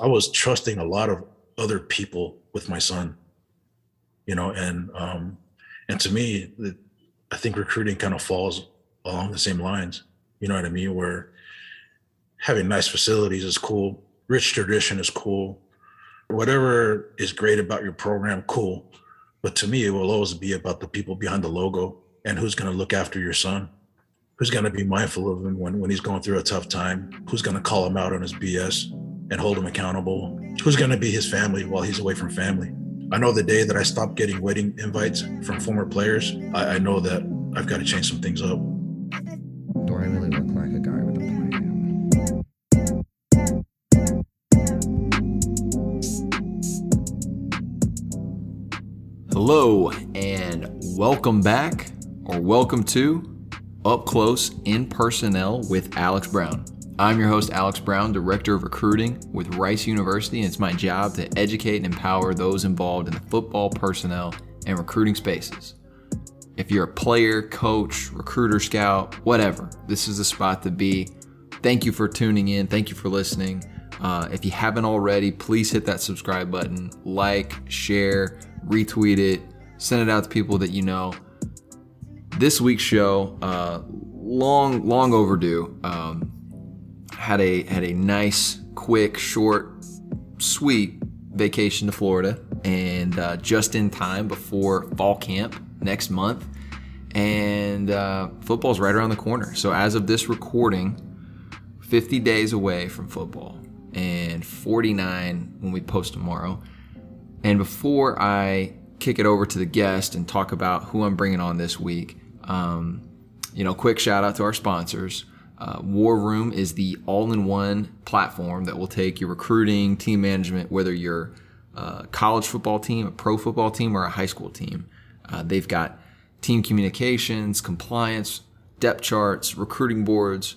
I was trusting a lot of other people with my son, you know, and um, and to me, I think recruiting kind of falls along the same lines. You know what I mean? Where having nice facilities is cool, rich tradition is cool, whatever is great about your program, cool. But to me, it will always be about the people behind the logo and who's going to look after your son, who's going to be mindful of him when, when he's going through a tough time, who's going to call him out on his BS and hold him accountable, who's going to be his family while he's away from family. I know the day that I stop getting wedding invites from former players, I, I know that I've got to change some things up. Do I really look like a guy with a plan? Hello, and welcome back, or welcome to Up Close in Personnel with Alex Brown. I'm your host, Alex Brown, Director of Recruiting with Rice University, and it's my job to educate and empower those involved in the football personnel and recruiting spaces. If you're a player, coach, recruiter, scout, whatever, this is the spot to be. Thank you for tuning in. Thank you for listening. Uh, if you haven't already, please hit that subscribe button, like, share, retweet it, send it out to people that you know. This week's show, uh, long, long overdue. Um, had a had a nice, quick, short, sweet vacation to Florida, and uh, just in time before fall camp next month. And uh, football's right around the corner. So as of this recording, 50 days away from football, and 49 when we post tomorrow. And before I kick it over to the guest and talk about who I'm bringing on this week, um, you know, quick shout out to our sponsors. Uh, War Room is the all-in-one platform that will take your recruiting, team management, whether you're a college football team, a pro football team, or a high school team. Uh, they've got team communications, compliance, depth charts, recruiting boards,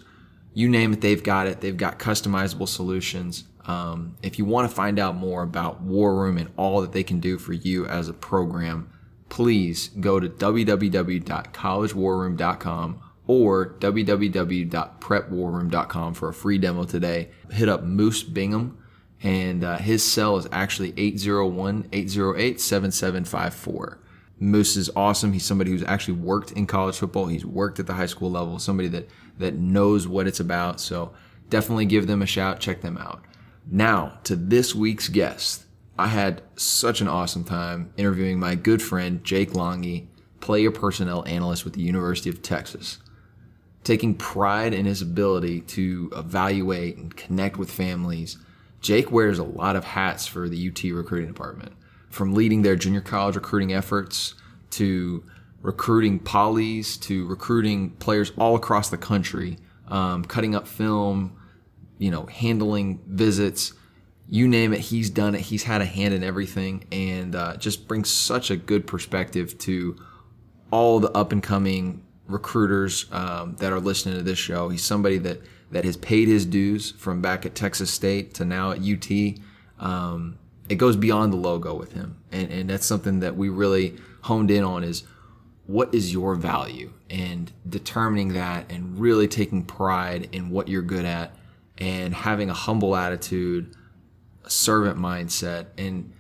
you name it, they've got it. They've got customizable solutions. Um, if you want to find out more about War Room and all that they can do for you as a program, please go to www.collegewarroom.com or www.prepwarroom.com for a free demo today. Hit up Moose Bingham, and uh, his cell is actually 801 808 7754. Moose is awesome. He's somebody who's actually worked in college football. He's worked at the high school level, somebody that, that knows what it's about. So definitely give them a shout. Check them out. Now to this week's guest. I had such an awesome time interviewing my good friend Jake Langi, player personnel analyst with the University of Texas. Taking pride in his ability to evaluate and connect with families, Jake wears a lot of hats for the UT recruiting department from leading their junior college recruiting efforts to recruiting polys to recruiting players all across the country, um, cutting up film, you know, handling visits, you name it, he's done it. He's had a hand in everything, and uh, just brings such a good perspective to all the up and coming recruiters um, that are listening to this show. He's somebody that that has paid his dues from back at Texas State to now at UT. Um, it goes beyond the logo with him. And, and that's something that we really honed in on is what is your value and determining that and really taking pride in what you're good at and having a humble attitude, a servant mindset. And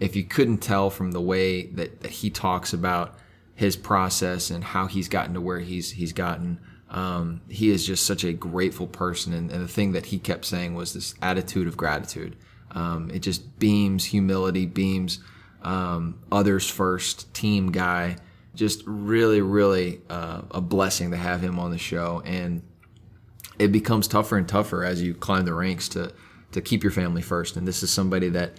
if you couldn't tell from the way that, that he talks about his process and how he's gotten to where he's he's gotten, um, he is just such a grateful person. And, and the thing that he kept saying was this attitude of gratitude. Um, it just beams humility, beams um, others first, team guy. Just really, really uh, a blessing to have him on the show. And it becomes tougher and tougher as you climb the ranks to to keep your family first. And this is somebody that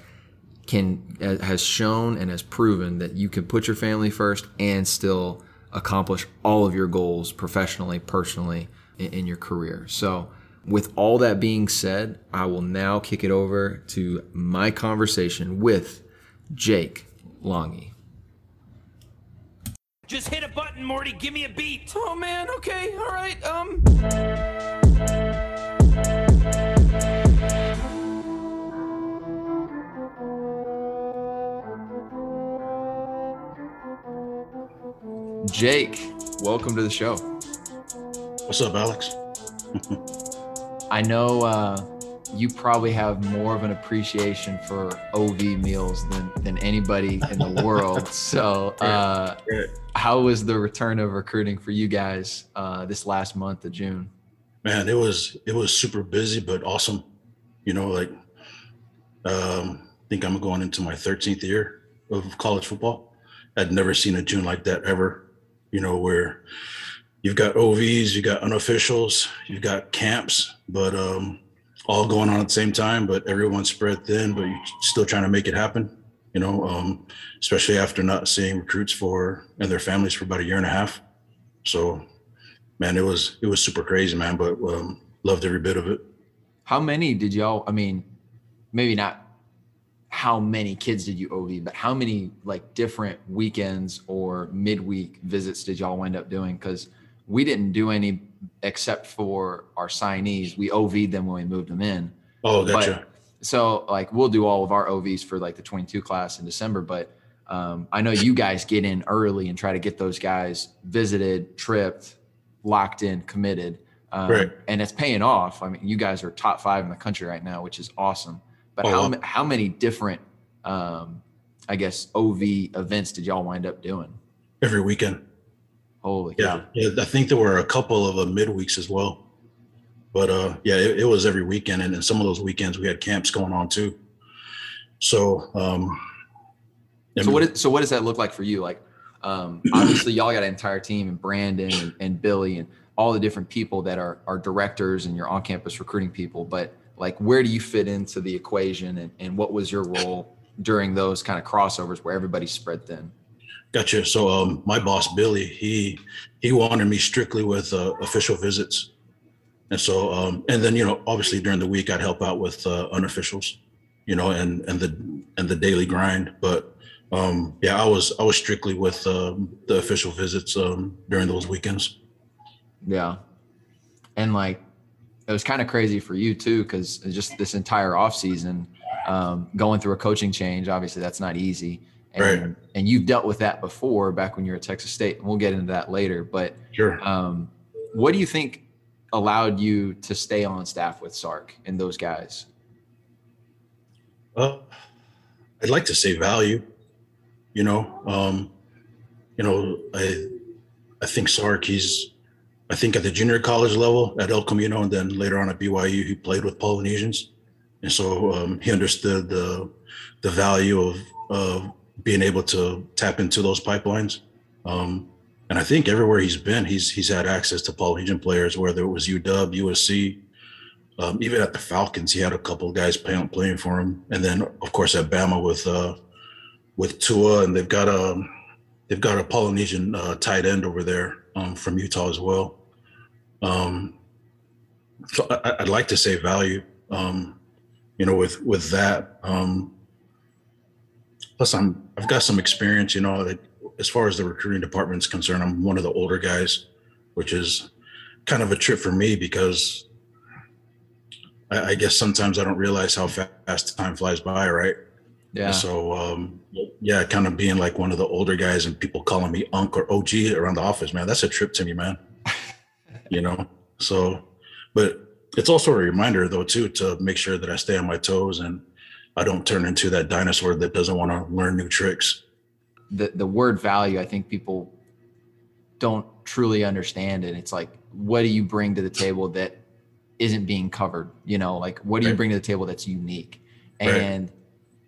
can has shown and has proven that you can put your family first and still accomplish all of your goals professionally, personally, in, in your career. So with all that being said, I will now kick it over to my conversation with Jake Langi. Just hit a button, Morty. Give me a beat. Oh man. Okay. All right. Um. Jake, welcome to the show. What's up, Alex? I know uh, you probably have more of an appreciation for OV meals than than anybody in the world. So, uh, how was the return of recruiting for you guys uh, this last month of June? man it was it was super busy but awesome you know like um i think i'm going into my 13th year of college football i'd never seen a june like that ever you know where you've got ovs you've got unofficials you've got camps but um all going on at the same time but everyone's spread thin but you're still trying to make it happen you know um especially after not seeing recruits for and their families for about a year and a half so man, it was it was super crazy, man. But um, loved every bit of it. How many did y'all? I mean, maybe not how many kids did you OV, but how many like different weekends or midweek visits did y'all wind up doing? Because we didn't do any except for our signees. We OV'd them when we moved them in. Oh, gotcha. So like we'll do all of our OVs for like the 22 class in December, but um, I know you guys get in early and try to get those guys visited, tripped, locked in, committed. Um, Right. And it's paying off. I mean, you guys are top five in the country right now, which is awesome. But Oh, how, wow. how many different, um, I guess, OV events did y'all wind up doing? every weekend. Holy Yeah. yeah, I think there were a couple of uh, midweeks as well. But uh, yeah, it, it was every weekend, and then some of those weekends we had camps going on too. So, um, I So mean, what, is, so what does that look like for you? Like, um, obviously y'all got an entire team and Brandon and, and Billy and all the different people that are, are directors and your on-campus recruiting people, but like, where do you fit into the equation and, and what was your role during those kind of crossovers where everybody's spread thin? Gotcha. So um, my boss Billy, he he wanted me strictly with uh, official visits, and so um, and then you know obviously during the week I'd help out with uh, unofficials, you know, and and the and the daily grind. But um, yeah, I was I was strictly with um, the official visits um, during those weekends. Yeah. And like, it was kind of crazy for you too, because just this entire off season, um, going through a coaching change, obviously that's not easy. And, Right. and you've dealt with that before back when you were at Texas State. And we'll get into that later. But Sure. um, what do you think allowed you to stay on staff with Sark and those guys? Uh, I'd like to say value. You know, um, you know, I I think Sark. He's I think at the junior college level at El Camino, and then later on at BYU, he played with Polynesians, and so um, he understood the the value of of being able to tap into those pipelines. Um, and I think everywhere he's been, he's he's had access to Polynesian players, whether it was UW, USC, um, even at the Falcons, he had a couple of guys playing playing for him, and then of course at Bama with uh, with Tua, and they've got a they've got a Polynesian uh, tight end over there um, from Utah as well. Um, so I, I'd like to say value, um, you know, with with that. Um, plus, I'm I've got some experience, you know, like, as far as the recruiting department is concerned. I'm one of the older guys, which is kind of a trip for me because I, I guess sometimes I don't realize how fast time flies by, right? Yeah. So, um, yeah, kind of being like one of the older guys and people calling me Unc or OG around the office, man, that's a trip to me, man. You know, so, but it's also a reminder though, too, to make sure that I stay on my toes and I don't turn into that dinosaur that doesn't want to learn new tricks. the the word value, I think people don't truly understand and It's like, what do you bring to the table that isn't being covered? You know, like what do you bring to the table that's unique? Right. And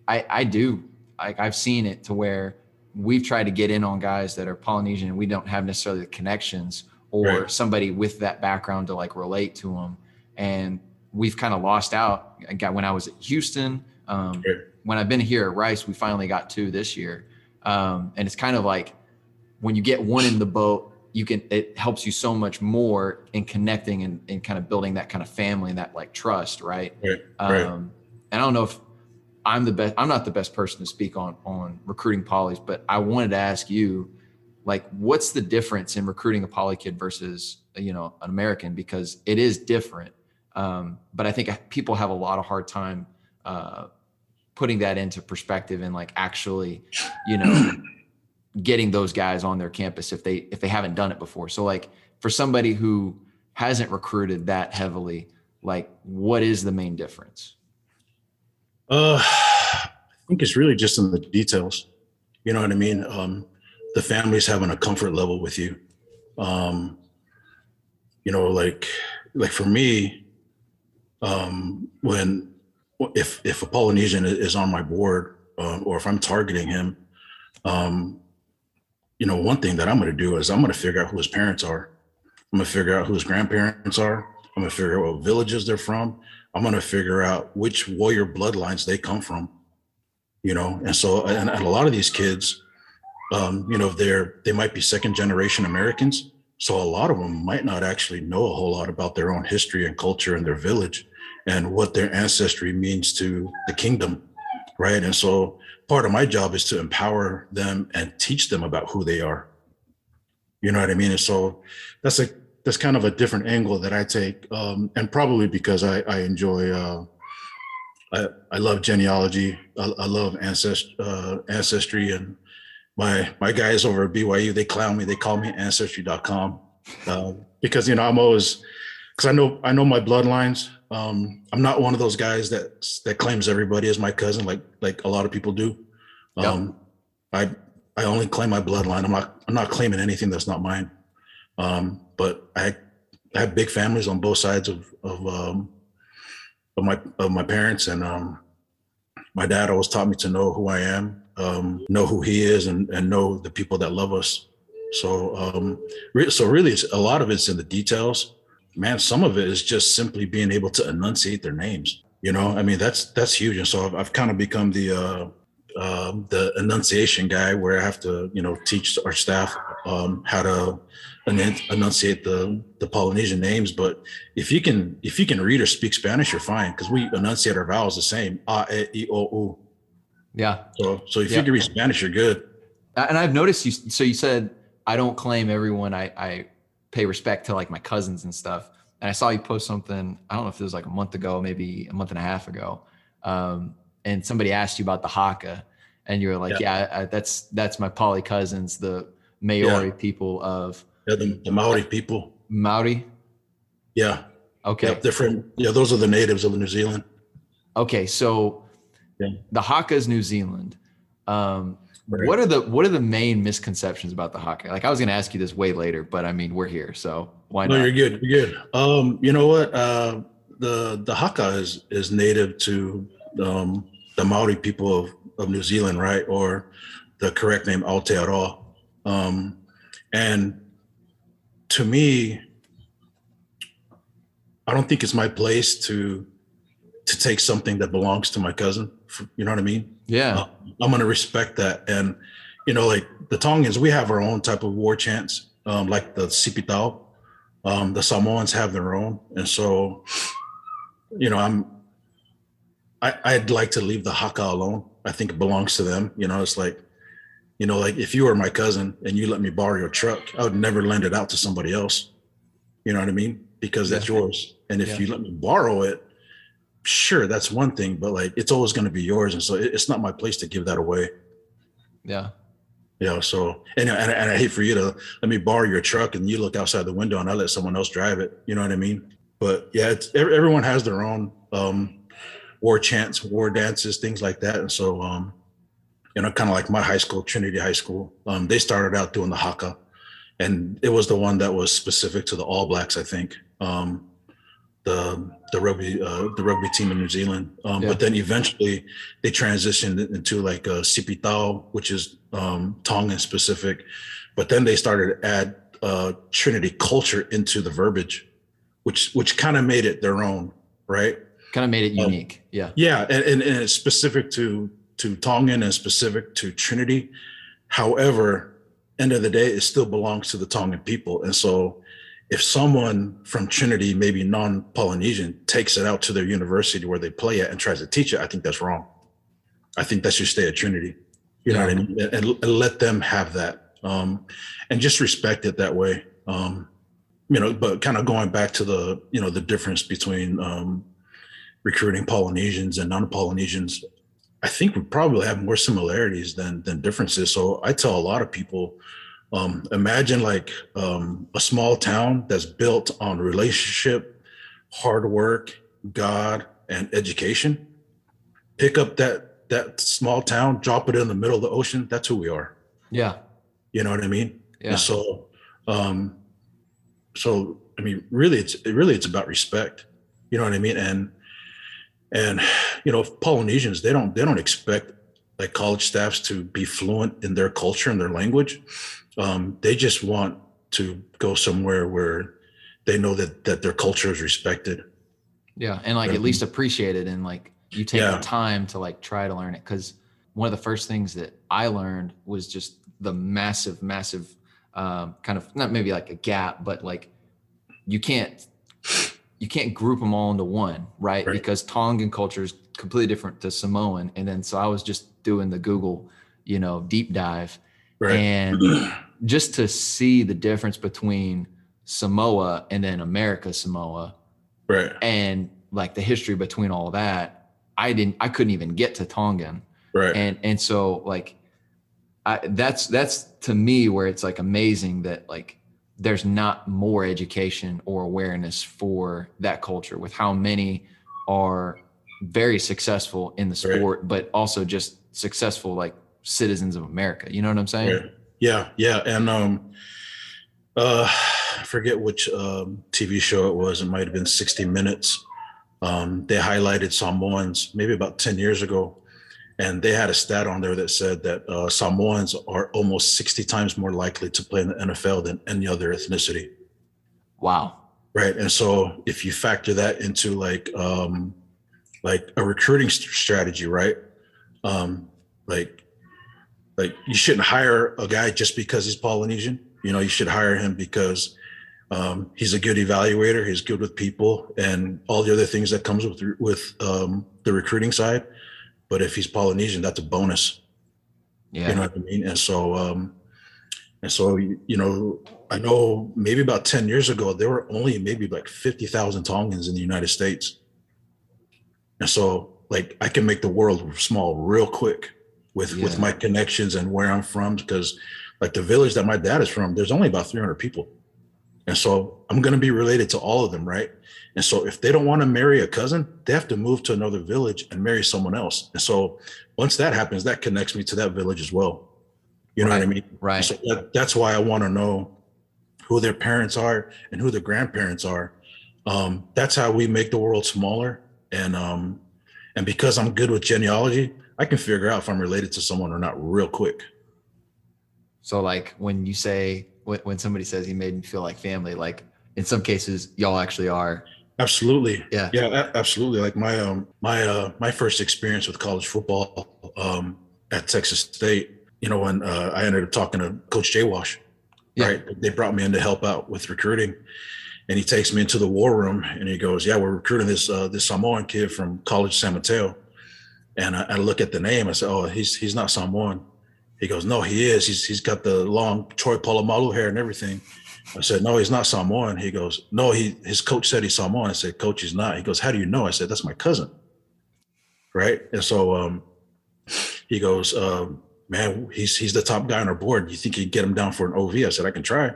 I I do like I've seen it to where we've tried to get in on guys that are Polynesian and we don't have necessarily the connections or Right. somebody with that background to like relate to them. And we've kind of lost out. I got when I was at Houston, um, Right. when I've been here at Rice, we finally got two this year. Um, and it's kind of like when you get one in the boat, you can it helps you so much more in connecting and, and kind of building that kind of family and that like trust, right? Right. Right. Um, and I don't know if I'm the best. I'm not the best person to speak on on recruiting polys, but I wanted to ask you, like, what's the difference in recruiting a poly kid versus you know an American because it is different. Um, but I think people have a lot of hard time uh, putting that into perspective and like actually, you know, getting those guys on their campus if they if they haven't done it before. So like for somebody who hasn't recruited that heavily, Like, what is the main difference? Uh, I think it's really just in the details. You know what I mean? Um, the family's having a comfort level with you. Um, you know, like like for me, um, when if if a Polynesian is on my board, uh, or if I'm targeting him, um, you know, one thing that I'm going to do is I'm going to figure out who his parents are. I'm going to figure out who his grandparents are. I'm going to figure out what villages they're from. I'm going to figure out which warrior bloodlines they come from. You know, and so and, and a lot of these kids, um, you know, they're they might be second generation Americans. So a lot of them might not actually know a whole lot about their own history and culture and their village and what their ancestry means to the kingdom, right? And so part of my job is to empower them and teach them about who they are. You know what I mean? And so that's a that's kind of a different angle that I take, um, and probably because I, I enjoy uh, I, I love genealogy. I, I love ancest, uh, ancestry and my my guys over at BYU, they clown me. They call me ancestry.com uh, because you know I'm always because I know I know my bloodlines. Um, I'm not one of those guys that that claims everybody is my cousin, like like a lot of people do. Um, yep. I I only claim my bloodline. I'm not I'm not claiming anything that's not mine. Um, but I, I have big families on both sides of of um, of my of my parents, and um, my dad always taught me to know who I am, um, know who he is, and and know the people that love us. So um, re- so really, a lot of it's in the details man, some of it is just simply being able to enunciate their names. You know, I mean, that's that's huge. And so I've, I've kind of become the uh, uh, the enunciation guy, where I have to, you know, teach our staff um, how to enunciate the the Polynesian names. But if you can if you can read or speak Spanish, you're fine because we enunciate our vowels the same. A, e, i, o, u. Yeah. So so if yeah. you can read Spanish, you're good. And I've noticed you. So you said I don't claim everyone I I pay respect to like my cousins and stuff. And I saw you post something, I don't know if it was like a month ago, maybe a month and a half ago. Um, and somebody asked you about the Haka and you were like, yeah, yeah I, that's, that's my poly cousins, the Maori yeah. people of yeah, the, the, Maori people. Maori. Yeah. Okay. Yeah, different. Yeah. Those are the natives of New Zealand. Okay. So yeah. the Haka is New Zealand. Um, Right. What are the what are the main misconceptions about the Haka? Like I was going to ask you this way later, but I mean we're here, so why not? no, not? you're good. You're good. Um, you know what? Uh, the the Haka is is native to um, the Maori people of, of New Zealand, right? Or the correct name Aotearoa. Um, and to me, I don't think it's my place to to take something that belongs to my cousin. You know what I mean? Yeah. Uh, I'm going to respect that. And, you know, like the Tongans, we have our own type of war chants, um, like the Sipi Tau. Um, the Samoans have their own. And so, you know, I'm, I, I'd like to leave the Haka alone. I think it belongs to them. You know, it's like, you know, like if you were my cousin and you let me borrow your truck, I would never lend it out to somebody else. You know what I mean? Because that's yeah. yours. And if yeah. you let me borrow it, sure that's one thing but like it's always going to be yours and so it's not my place to give that away. Yeah. Yeah so and, and, and i hate for you to let me borrow your truck and you look outside the window and i let someone else drive it you know what i mean? But yeah it's everyone has their own um war chants war dances things like that and so um you know kind of like my high school trinity high school um they started out doing the haka and it was the one that was specific to the all blacks i think. Um the the rugby uh, the rugby team in New Zealand. Um, yeah. But then eventually they transitioned into like a Sipi Tau, which is um, Tongan specific. But then they started to add uh, Trinity culture into the verbiage, which which kind of made it their own, right? Kind of made it um, unique. Um, yeah. Yeah, and, and, and it's specific to to Tongan and specific to Trinity. However, end of the day, it still belongs to the Tongan people, and so if someone from Trinity, maybe non-Polynesian, takes it out to their university where they play it and tries to teach it, I think that's wrong. I think that should stay at Trinity. You know what I mean? And, and, let them have that. Um, and just respect it that way. Um, you know, but kind of going back to the, you know, the difference between um, recruiting Polynesians and non-Polynesians, I think we probably have more similarities than than differences. So I tell a lot of people, um, imagine like um, a small town that's built on relationship, hard work, God, and education. Pick up that that small town, drop it in the middle of the ocean. That's who we are. Yeah. You know what I mean? Yeah. And so, um, so I mean, really, it's really it's about respect. You know what I mean? And and you know, Polynesians they don't they don't expect like college staffs to be fluent in their culture and their language. Um, they just want to go somewhere where they know that that their culture is respected. Yeah. And like at least appreciated, and like you take Yeah. the time to like try to learn it. Cause one of the first things that I learned was just the massive, massive um, kind of not maybe like a gap, but like you can't you can't group them all into one, right? Right. Because Tongan culture is completely different to Samoan. And then so I was just doing the Google, you know, deep dive Right. and just to see the difference between Samoa and then America Samoa right. and like the history between all that, I didn't I couldn't even get to Tongan. Right. And and so like I that's that's to me where it's like amazing that like there's not more education or awareness for that culture with how many are very successful in the Right. sport, but also just successful like citizens of America. You know what I'm saying? Right. Yeah, yeah, and um, uh, I forget which um, TV show it was. It might have been 60 Minutes. Um, they highlighted Samoans maybe about 10 years ago, and they had a stat on there that said that uh, Samoans are almost 60 times more likely to play in the NFL than any other ethnicity. Wow. Right, and so if you factor that into like um, like a recruiting strategy, right? Um, like like you shouldn't hire a guy just because he's Polynesian. You know, you should hire him because um, he's a good evaluator. He's good with people and all the other things that comes with with um, the recruiting side. But if he's Polynesian, that's a bonus. Yeah. You know what I mean? And so, um, and so, you you know, I know maybe about 10 years ago, there were only maybe like 50,000 Tongans in the United States. And so, like, I can make the world small real quick with, with my connections and where I'm from. Because, like, the village that my dad is from, there's only about 300 people. And so, I'm going to be related to all of them, right? And so, if they don't want to marry a cousin, they have to move to another village and marry someone else. And so, once that happens, that connects me to that village as well. You know what I mean? right. So that, that's why I want to know who their parents are and who their grandparents are. Um, that's how we make the world smaller. And um, and because I'm good with genealogy, I can figure out if I'm related to someone or not real quick. So like when you say when, when somebody says he made me feel like family, like in some cases y'all actually are. Absolutely. Yeah. Yeah, absolutely. Like my um my uh my first experience with college football um at Texas State, you know, when uh, I ended up talking to Coach Jay Wash, Yeah. right? They brought me in to help out with recruiting. And he takes me into the war room and he goes, Yeah, we're recruiting this uh this Samoan kid from College San Mateo. And I, I look at the name, I said, Oh, he's he's not Samoan. He goes, No, he is. He's he's got the long Troy Polamalu hair and everything. I said, No, he's not Samoan. He goes, No, he his coach said he's Samoan. I said, Coach, he's not. He goes, How do you know? I said, That's my cousin. Right. And so um he goes, um, man, he's he's the top guy on our board. You think you get him down for an OV? I said, I can try.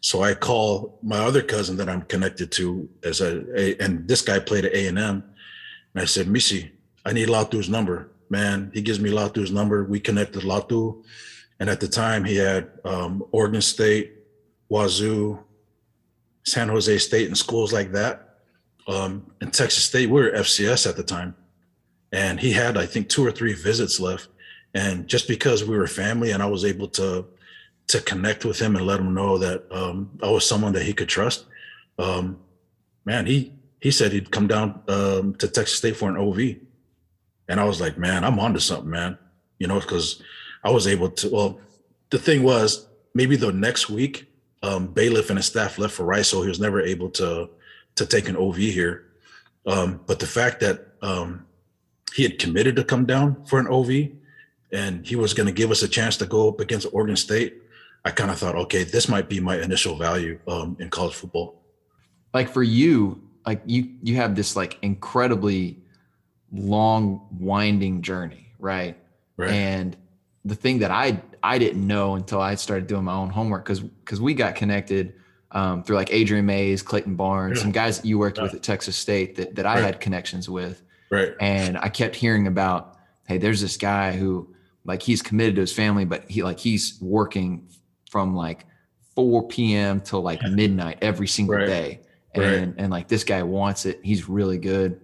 So I call my other cousin that I'm connected to as a, a and this guy played at A and M. And I said, Missy, I need Latu's number. Man, he gives me Latu's number. We connected Latu. And at the time he had um, Oregon State, Wazoo, San Jose State, and schools like that. Um, and Texas State, we were FCS at the time. And he had, I think, two or three visits left. And just because we were family and I was able to to connect with him and let him know that um, I was someone that he could trust, um, man, he he said he'd come down um, to Texas State for an OV. And I was like, man, I'm onto something, man. You know, because I was able to. Well, the thing was, maybe the next week, um, Bailiff and his staff left for Rice, so he was never able to to take an OV here. Um, but the fact that um, he had committed to come down for an OV, and he was going to give us a chance to go up against Oregon State, I kind of thought, okay, this might be my initial value um, in college football. Like for you, like you you have this like incredibly long winding journey, right? Right. And the thing that I I didn't know until I started doing my own homework because because we got connected um, through like Adrian Mays, Clayton Barnes, Yeah. some guys that you worked with at Texas State that, that I Right. had connections with. Right. And I kept hearing about, hey, there's this guy who like he's committed to his family, but he like he's working from like 4 p.m. till like midnight every single Right. day. Right. And and like this guy wants it. He's really good.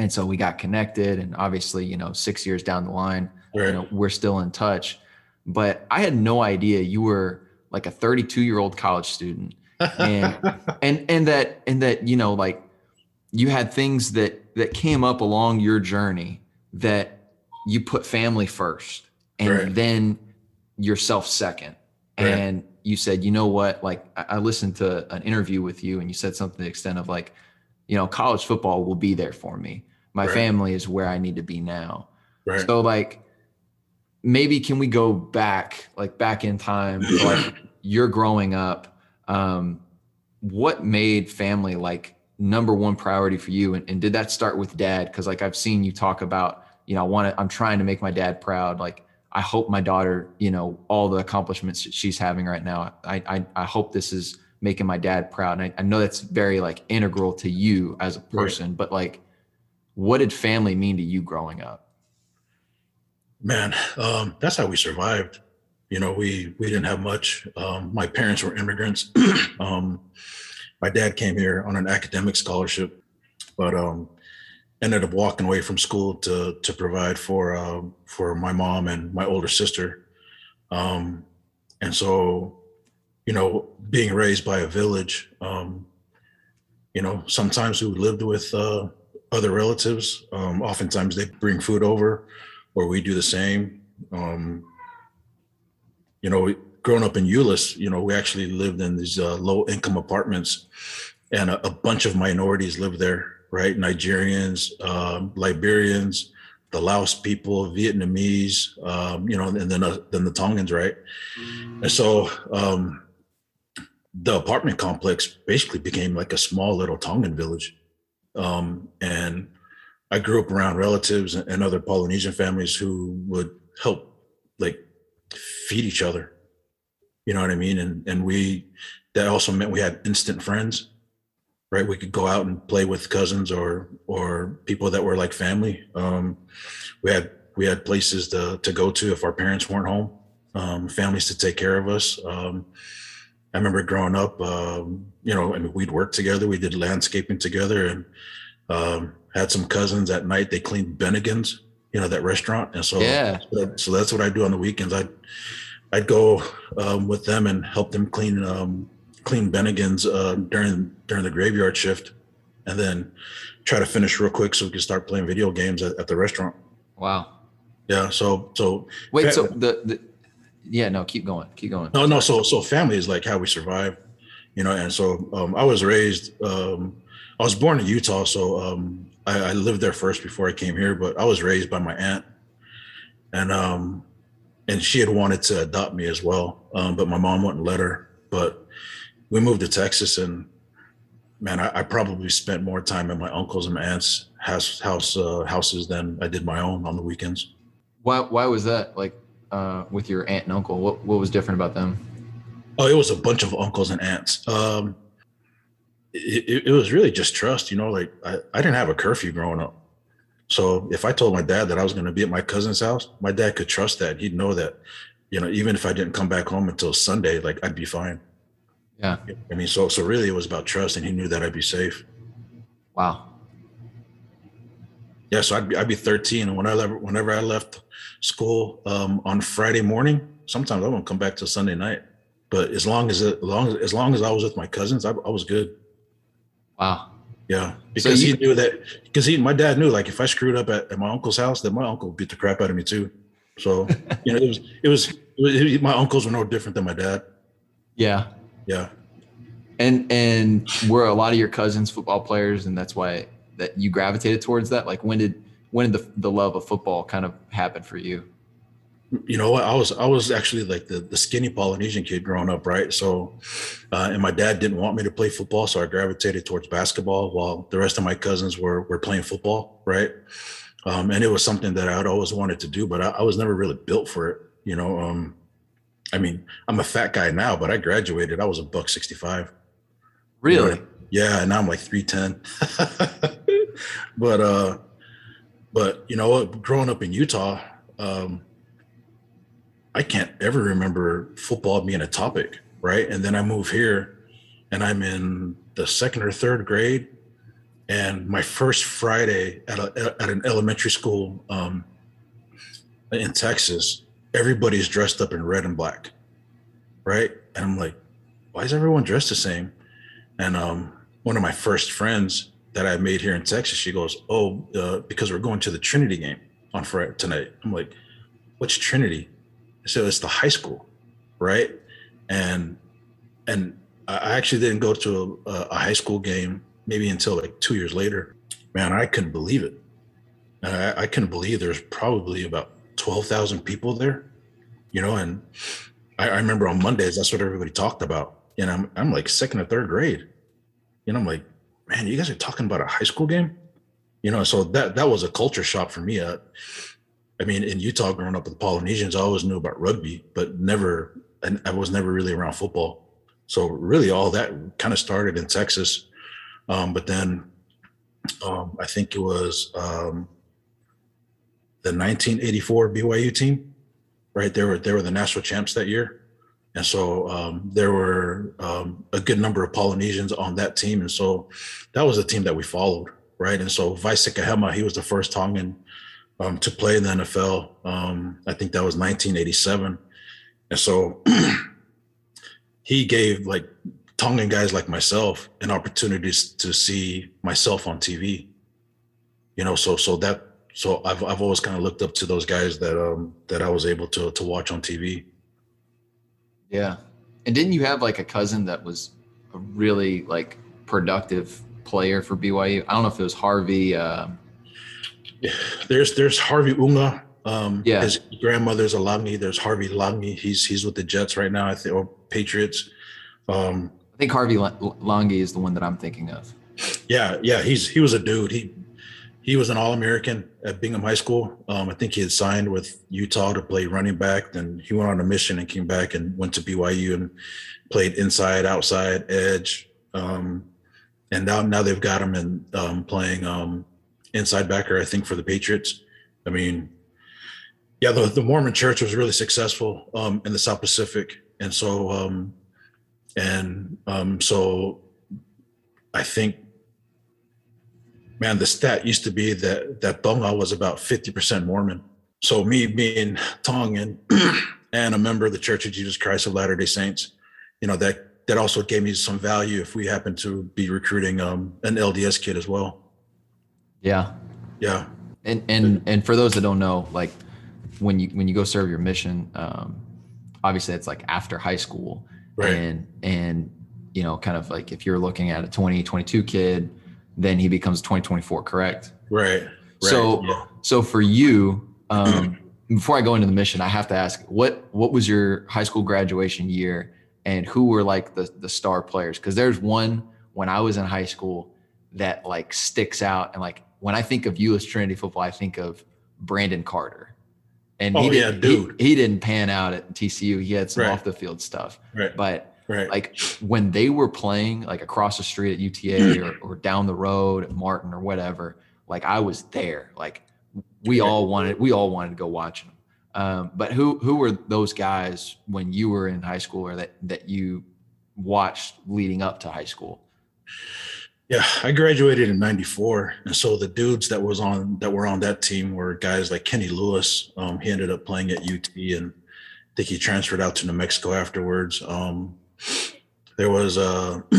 And so we got connected. And obviously, you know, six years down the line, Right. you know, we're still in touch. But I had no idea you were like a 32 year old college student and and and that and that you know like you had things that that came up along your journey that you put family first and Right. then yourself second Right. and you said you know what like I, I listened to an interview with you and you said something to the extent of like you know college football will be there for me my Right. family is where i need to be now. Right. so like maybe can we go back like back in time like you're growing up um what made family like number one priority for you? And, and did that start with dad? Because like i've seen you talk about you know i want to i'm trying to make my dad proud. Like i hope my daughter you know all the accomplishments she's having right now i i, I hope this is making my dad proud. And I, I know that's very like integral to you as a person but like what did family mean to you growing up? Man um, that's how we survived. You know we we didn't have much. Um, my parents were immigrants. Um, my dad came here on an academic scholarship but um, ended up walking away from school to to provide for um, for my mom and my older sister. Um, and so you know being raised by a village you know sometimes we lived with uh, other relatives um, oftentimes they bring food over or we do the same. Um, you know, growing up in Euless, you know, we actually lived in these uh, low income apartments and a, a bunch of minorities lived there, right? Nigerians, um, Liberians, the Laos people, Vietnamese, um, you know, and then, uh, then the Tongans, right? And so um, the apartment complex basically became like a small little Tongan village. Um, and I grew up around relatives and other Polynesian families who would help like feed each other. You know what I mean? And and we that also meant we had instant friends, right? We could go out and play with cousins or or people that were like family. Um, we had we had places to to go to if our parents weren't home, um, families to take care of us. Um, I remember growing up, um, you know, I mean, we'd work together. We did landscaping together, and um, had some cousins at night. They cleaned Bennigan's, you know, that restaurant. And so, Yeah. so that's what I do on the weekends. I'd, I'd go um, with them and help them clean, um, clean Bennigan's uh, during, during the graveyard shift and then try to finish real quick so we could start playing video games at, at the restaurant. wow Yeah. So, so Wait, so the, the yeah, no, keep going, keep going. no, no. So, so family is like how we survive, you know. And so, um, I was raised. Um, I was born in Utah, so um, I, I lived there first before I came here. But I was raised by my aunt, and um, and she had wanted to adopt me as well, um, but my mom wouldn't let her. But we moved to Texas, and man, I, I probably spent more time at my uncles and my aunts' house house uh, houses than I did my own on the weekends. Why why was that? Like uh, with your aunt and uncle, what what was different about them? Oh, it was a bunch of uncles and aunts. Um, it, it, was really just trust, you know. Like I, I didn't have a curfew growing up, so if I told my dad that I was going to be at my cousin's house, my dad could trust that. He'd know that, you know, even if I didn't come back home until Sunday, like I'd be fine. Yeah. I mean, so so really, it was about trust, and he knew that I'd be safe. Wow. Yeah, so I'd be I'd be 13, and when I left, whenever I left school um, on Friday morning, sometimes I won't come back till Sunday night. But as long as as long as as long as I was with my cousins, I, I was good. Wow. Yeah, because you- he knew that because he my dad knew like if I screwed up at, at my uncle's house, then my uncle would beat the crap out of me too. So you know it was it was, it was my uncles were no different than my dad. Yeah. Yeah, And and were a lot of your cousins football players, and that's why that you gravitated towards that. Like when did when did the the love of football kind of happen for you? You know what? I was I was actually like the the skinny Polynesian kid growing up, right? So, uh, and my dad didn't want me to play football, so I gravitated towards basketball, while the rest of my cousins were were playing football, right? Um, and it was something that I'd always wanted to do, but I, I was never really built for it, you know. Um, I mean, I'm a fat guy now, but I graduated. I was a buck 65. Really? Yeah, and now I'm like 310. but uh but you know what, growing up in Utah, um I can't ever remember football being a topic, right? And then I move here and I'm in the second or third grade. And my first Friday at, a, at an elementary school um, in Texas, everybody's dressed up in red and black, right? And I'm like, why is everyone dressed the same? And um, one of my first friends that I made here in Texas, she goes, "Oh, uh, because we're going to the Trinity game on Friday tonight." I'm like, "What's Trinity?" So it's the high school, right? And and I actually didn't go to a, a high school game maybe until like two years later. Man, I couldn't believe it. I, I couldn't believe there's probably about twelve thousand people there, you know. And I, I remember on Mondays that's what everybody talked about. And I'm I'm like second or third grade, and I'm like, man, you guys are talking about a high school game, you know. So that that was a culture shock for me. Uh, I mean, in Utah, growing up with Polynesians, I always knew about rugby, but never, and I was never really around football. So really, all that kind of started in Texas. Um, but then, um, I think it was um, the 1984 BYU team, right? They were they were the national champs that year, and so um, there were um, a good number of Polynesians on that team, and so that was a team that we followed, right? And so Vai Sikahema, he was the first Tongan um, to play in the NFL. Um, I think that was 1987. And so he gave like Tongan guys like myself an opportunity to see myself on TV. You know, so so that so I've I've always kind of looked up to those guys that um that I was able to to watch on TV. Yeah. And didn't you have like a cousin that was a really like productive player for BYU? I don't know if it was Harvey. Uh, there's there's Harvey Unga. Um, Yeah. His grandmother's a Langi. There's Harvey Langi. He's he's with the Jets right now. I think or Patriots. Um, I think Harvey Langi is the one that I'm thinking of. yeah, yeah. He's he was a dude. He he was an All American at Bingham High School. Um, I think he had signed with Utah to play running back. Then he went on a mission and came back and went to BYU and played inside, outside, edge. Um, and now now they've got him in um, playing um, inside backer. I think for the Patriots. I mean, yeah, the, the Mormon Church was really successful um, in the South Pacific, and so um, and um, so I think man, the stat used to be that that Tonga was about 50% Mormon. So me being Tongan and a member of the Church of Jesus Christ of Latter-day Saints, you know, that that also gave me some value if we happen to be recruiting um, an LDS kid as well. Yeah. Yeah. And and and for those that don't know, like when you when you go serve your mission, um, obviously it's like after high school. Right. And and you know, kind of like if you're looking at a 20, 22 kid, then he becomes 2024, correct? Right. right. So yeah. so for you, um, before I go into the mission, I have to ask what what was your high school graduation year and who were like the the star players? Because there's one when I was in high school that like sticks out and like when I think of Euless Trinity football, I think of Brandon Carter. And Oh, he yeah, didn't, he- He, didn't pan out at TCU. He had some Right. off the field stuff, right. but right. like when they were playing like across the street at UTA or, or down the road at Martin or whatever, like I was there. Like we all wanted, we all wanted to go watch them. Um, but who who were those guys when you were in high school or that that you watched leading up to high school? Yeah, I graduated in '94, and so the dudes that was on that were on that team were guys like Kenny Lewis. Um, he ended up playing at UT, and I think he transferred out to New Mexico afterwards. Um, there was uh,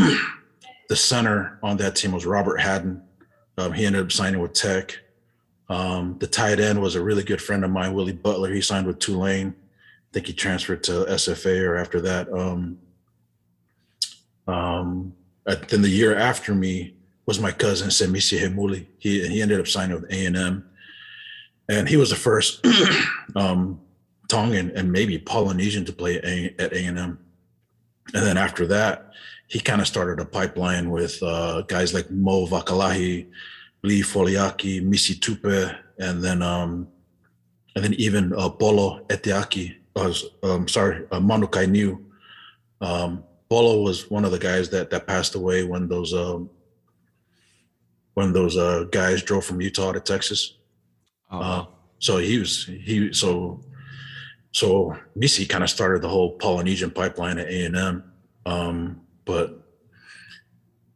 the center on that team was Robert Haddon. Um, he ended up signing with Tech. Um, the tight end was a really good friend of mine, Willie Butler. He signed with Tulane. I think he transferred to SFA or after that. Um, um, uh, then the year after me was my cousin Semisi Hemuli. He he ended up signing with A and M, and he was the first um, Tongan and maybe Polynesian to play at A and M. And then after that, he kind of started a pipeline with uh, guys like Mo Vakalahi, Lee Foliaki, Misi Tupe, and then um, and then even uh, Polo Etiaki. uh, um, sorry, uh, Manukainiu. Um, Polo was one of the guys that that passed away when those um, when those uh, guys drove from Utah to Texas. Oh, Uh, so he was he so so BC kind of started the whole Polynesian pipeline at A and M, um, but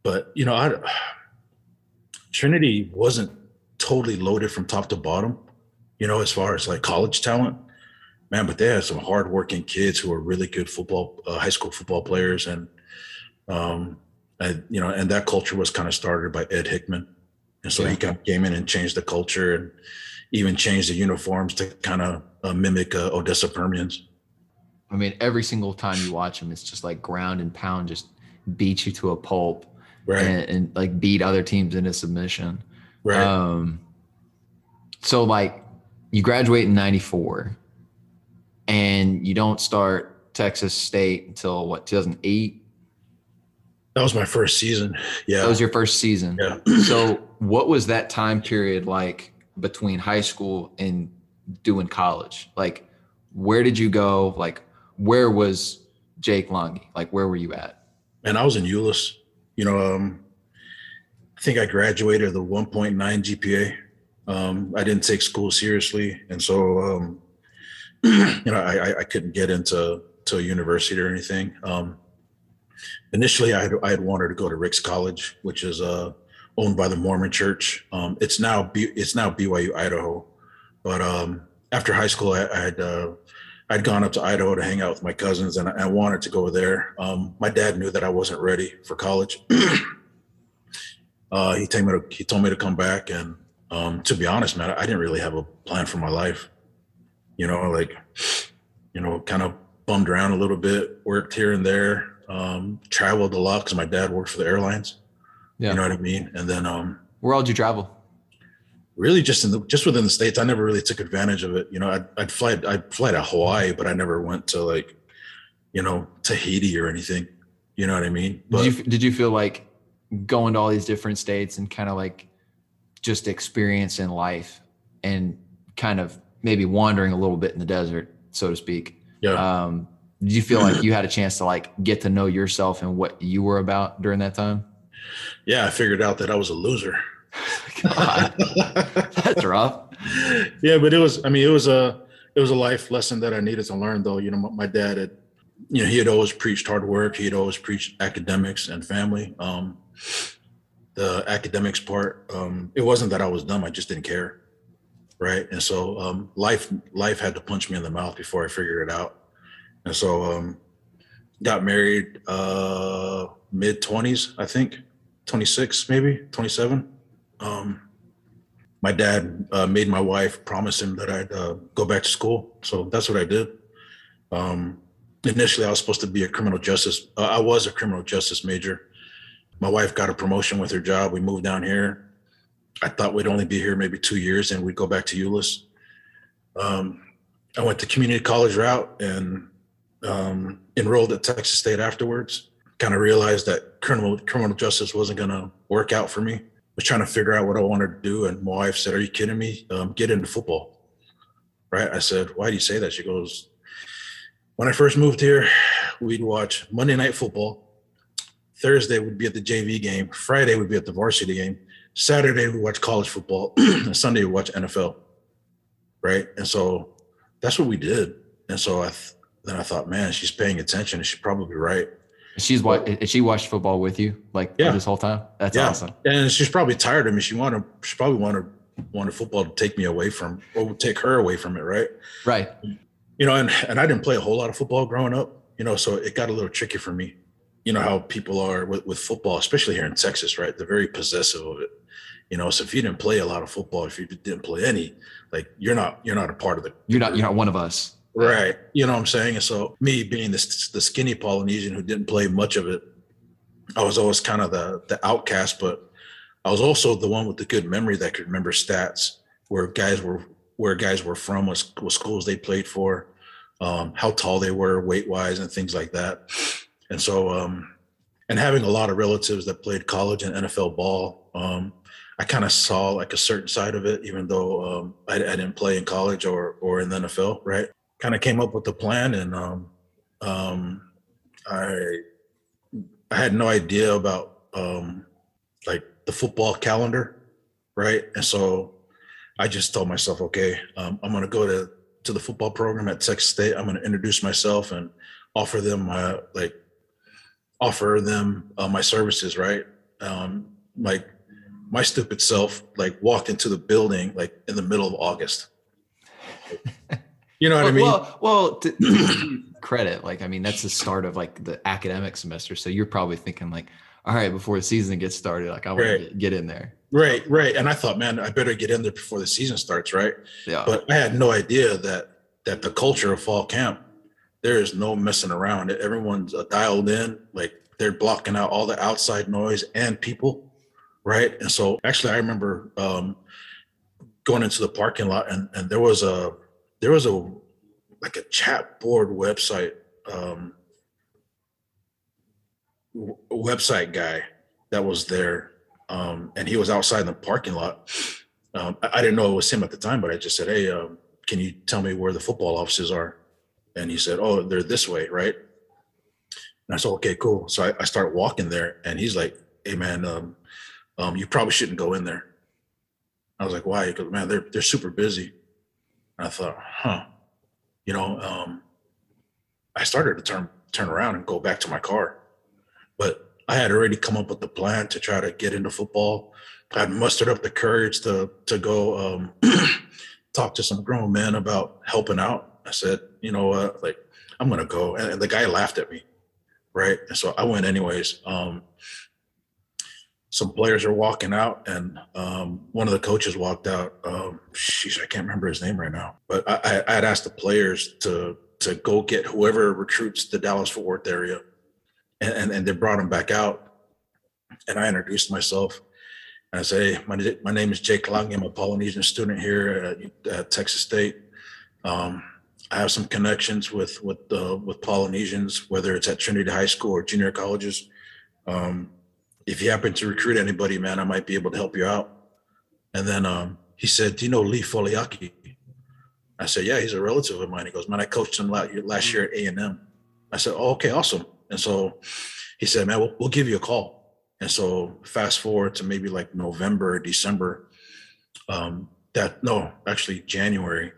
but you know I Trinity wasn't totally loaded from top to bottom, you know, as far as like college talent, man. But they had some hardworking kids who were really good football, uh, high school football players, and um, and you know, and that culture was kind of started by Ed Hickman, and so Yeah. he kind of came in and changed the culture and even changed the uniforms to kind of uh, mimic uh, Odessa Permians. I mean, every single time you watch them, it's just like ground and pound, just beat you to a pulp Right, and, and like beat other teams into submission. right. Um, so like you graduate in 94 and you don't start Texas State until what, 2008? that was my first season. Yeah, That was your first season. yeah. So what was that time period like between high school and doing college? Like, where did you go? Like, where was Jake Langi? Like, where were you at? And I was in Euless. You know, um, I think I graduated with a 1.9 GPA. Um, I didn't take school seriously, and so um, you know, I, I- couldn't get into to a university or anything. Um, initially, I had, I had wanted to go to Ricks College, which is uh, owned by the Mormon Church. Um, it's now B, it's now BYU Idaho, but um, after high school, I, I had uh, I'd gone up to Idaho to hang out with my cousins, and I, I wanted to go there. Um, my dad knew that I wasn't ready for college. uh, he told me to he told me to come back, and um, to be honest, man, I didn't really have a plan for my life. You know, like you know, kind of bummed around a little bit, worked here and there, um, traveled a lot because my dad worked for the airlines. Yeah. You know what I mean? And then um, Where all did you travel? really just in the just within the states, I never really took advantage of it. You know, I'd I'd fly I'd fly to Hawaii, but I never went to like, you know, Tahiti or anything. You know what I mean? But did you did you feel like going to all these different states and kind of like just experiencing life and kind of maybe wandering a little bit in the desert, so to speak? yeah, Um, did you feel like you had a chance to like get to know yourself and what you were about during that time? yeah, I figured out that I was a loser. God, that's rough. yeah, but it was. I mean, it was a it was a life lesson that I needed to learn. Though, you know, my, my dad had, you know, he had always preached hard work. He had always preached academics and family. Um, the academics part, um, it wasn't that I was dumb. I just didn't care, right? And so um, life life had to punch me in the mouth before I figured it out. And so um, got married uh, mid twenties, I think, twenty six maybe twenty seven. Um, my dad uh, made my wife promise him that I'd uh, go back to school. So that's what I did. Um, initially, I was supposed to be a criminal justice. Uh, I was a criminal justice major. My wife got a promotion with her job. We moved down here. I thought we'd only be here maybe two years and we'd go back to Euless. Um, I went the community college route and um, enrolled at Texas State afterwards. Kind of realized that criminal criminal justice wasn't going to work out for me was trying to figure out what I wanted to do. And my wife said, Are you kidding me? Um, get into football. Right. I said, Why do you say that? She goes, When I first moved here, we'd watch Monday Night Football. Thursday would be at the JV game. Friday would be at the varsity game. Saturday we watch college football. and Sunday we watch NFL. Right. And so that's what we did. And so I th- then I thought, man, she's paying attention she's probably right. She's what? She watched football with you like Yeah. this whole time. That's yeah. awesome. And she's probably tired of me. She wanted, she probably wanted, wanted football to take me away from, or take her away from it, right? Right. You know, and and I didn't play a whole lot of football growing up. You know, so it got a little tricky for me. You know how people are with, with football, especially here in Texas, right? They're very possessive of it. You know, so if you didn't play a lot of football, if you didn't play any, like you're not you're not a part of the You're not. You're not one of us. Right. You know what I'm saying? And so me being this the skinny Polynesian who didn't play much of it, I was always kind of the the outcast, but I was also the one with the good memory that could remember stats where guys were where guys were from, what, what schools they played for, um, how tall they were, weight wise, and things like that. And so, um, and having a lot of relatives that played college and NFL ball, um, I kind of saw like a certain side of it, even though um, I, I didn't play in college or or in the NFL, right? kind of came up with the plan, and um, um, I I had no idea about um, like the football calendar, right? And so I just told myself, okay, um, I'm going to go to to the football program at Texas State. I'm going to introduce myself and offer them my like offer them uh, my services, right? Um, like my stupid self like walked into the building like in the middle of August. You know what well, I mean? Well, well to, to credit, like I mean, that's the start of like the academic semester. So you're probably thinking like, all right, before the season gets started, like I want Right. to get, in there. Right, right. And I thought, man, I better get in there before the season starts, right? Yeah. But I had no idea that that the culture of fall camp, there is no messing around. Everyone's uh, dialed in, like they're blocking out all the outside noise and people, right? And so, actually, I remember um, going into the parking lot, and and there was a there was a like a chat board website um, w- website guy that was there um, and he was outside in the parking lot. Um, I, I didn't know it was him at the time, but I just said, "Hey, um, can you tell me where the football offices are?" And he said, "Oh, they're this way, right?" And I said, "Okay, cool." So I, I start walking there, and he's like, "Hey, man, um, um, you probably shouldn't go in there." I was like, "Why?" Goes, "Man, they're they're super busy." And I thought, "Huh," you know. Um, I started to turn turn around and go back to my car, but I had already come up with the plan to try to get into football. I had mustered up the courage to to go um, talk to some grown men about helping out. I said, you know what, like I'm gonna go, and, and the guy laughed at me, right? And so I went anyways. Um, some players are walking out, and um, one of the coaches walked out. Um, sheesh, I can't remember his name right now, but I, I, asked the players to to go get whoever recruits the Dallas Fort Worth area and, and, and they brought him back out. And I introduced myself. And I say, my, my name is Jake Lang. I'm a Polynesian student here at, at Texas State. Um, I have some connections with with uh, with Polynesians, whether it's at Trinity High School or junior colleges. Um, if you happen to recruit anybody, man, I might be able to help you out. And then um, he said, "Do you know Lee Foliaki?" I said, "Yeah, he's a relative of mine." He goes, "Man, I coached him last year at A and M." I said, oh, "Okay, awesome." And so he said, "Man, we'll, we'll give you a call." And so fast forward to maybe like November, December. Um, that no, actually January.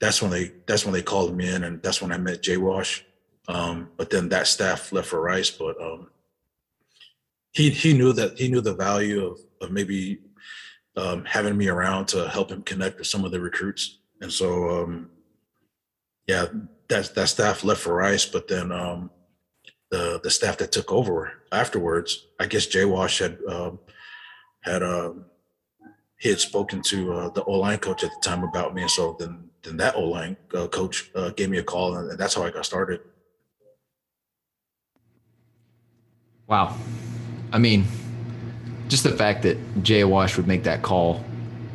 That's when they that's when they called me in, and that's when I met Jay Wash. Um, but then that staff left for Rice, but um, he he knew that he knew the value of of maybe um, having me around to help him connect with some of the recruits. And so, um, yeah, that that staff left for Rice, but then um, the the staff that took over afterwards, I guess Jay Wash had um, had um, he had spoken to uh, the O line coach at the time about me, and so then then that O line uh, coach uh, gave me a call, and that's how I got started. Wow. I mean, just the fact that Jay Wash would make that call,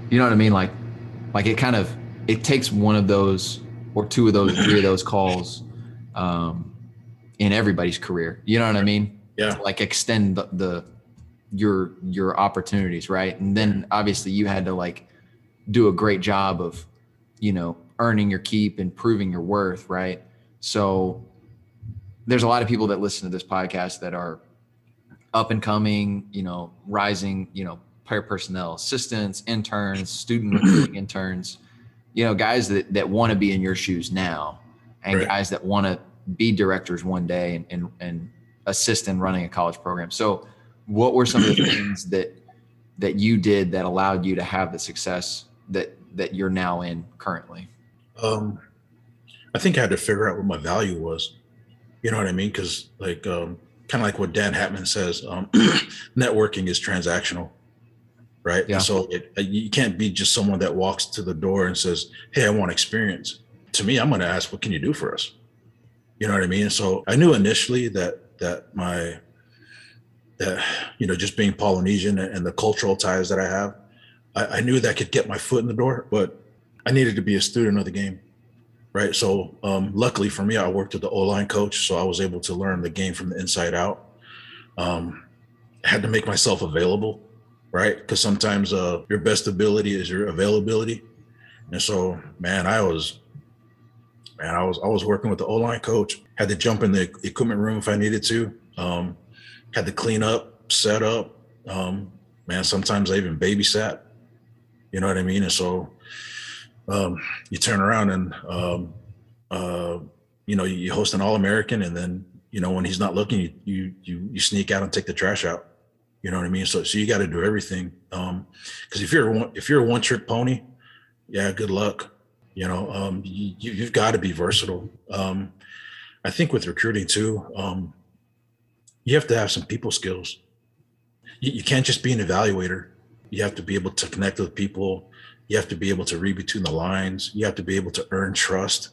you know what I mean? Like, like it kind of it takes one of those or two of those, three of those calls um, in everybody's career. You know what I mean? Yeah. To, like extend the, the your your opportunities, right? And then obviously you had to like do a great job of, you know, earning your keep and proving your worth, right? So there's a lot of people that listen to this podcast that are up and coming, you know, rising, you know, player personnel, assistants, interns, student interns, you know, guys that, that want to be in your shoes now and Right. guys that want to be directors one day and, and, and assist in running a college program. So what were some of the things that, that you did that allowed you to have the success that, that you're now in currently? Um, I think I had to figure out what my value was. You know what I mean? Because like um, kind of like what Dan Hatman says, um, networking is transactional, right? Yeah. And so it, uh, you can't be just someone that walks to the door and says, "Hey, I want experience." To me, I'm going to ask, "What can you do for us?" You know what I mean? So I knew initially that that my that you know just being Polynesian and the cultural ties that I have, I, I knew that could get my foot in the door, but I needed to be a student of the game right? So um, luckily for me, I worked with the O line coach, so I was able to learn the game from the inside out. Um, had to make myself available, right? Because sometimes uh, your best ability is your availability, and so man, I was man, I was I was working with the O line coach. Had to jump in the equipment room if I needed to. Um, had to clean up, set up. Um, man, sometimes I even babysat. You know what I mean? And so um, you turn around and um, uh, you know you host an All American, and then you know when he's not looking, you you you, you sneak out and take the trash out. You know what I mean? So so you got to do everything. Um, because if you're one, if you're a one trick pony, yeah, good luck. You know, um, you, you've got to be versatile. Um, I think with recruiting too, um, you have to have some people skills. You, you can't just be an evaluator. You have to be able to connect with people. You have to be able to read between the lines. You have to be able to earn trust.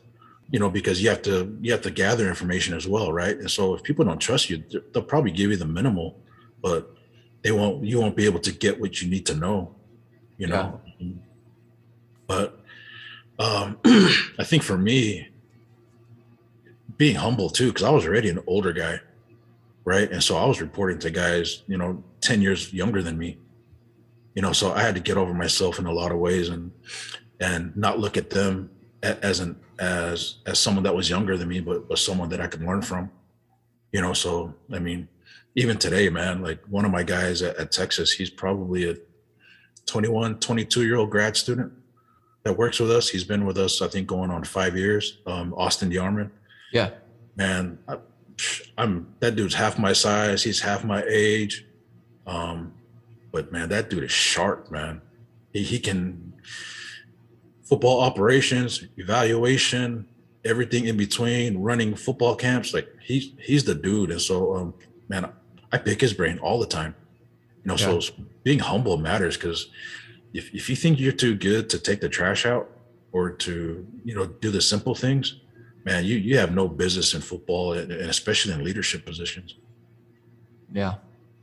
You know, because you have to you have to gather information as well, right? And so if people don't trust you, they'll probably give you the minimal, but they won't. You won't be able to get what you need to know. You know, yeah. but um, I think for me, being humble too, because I was already an older guy, right? And so I was reporting to guys, you know, 10 years younger than me. You know, so I had to get over myself in a lot of ways and and not look at them as an as as someone that was younger than me, but but someone that I could learn from. You know, so I mean, even today, man, like one of my guys at, at Texas, he's probably a 21, 22 year old grad student that works with us. He's been with us, I think, going on five years. Um, Austin Yarman. Yeah. Man, I, I'm that dude's half my size. He's half my age. Um, but man, that dude is sharp, man. He, he can football operations, evaluation, everything in between, running football camps. Like he's he's the dude. And so, um, man, I pick his brain all the time. You know, yeah. so being humble matters because if if you think you're too good to take the trash out or to you know do the simple things, man, you you have no business in football and especially in leadership positions. Yeah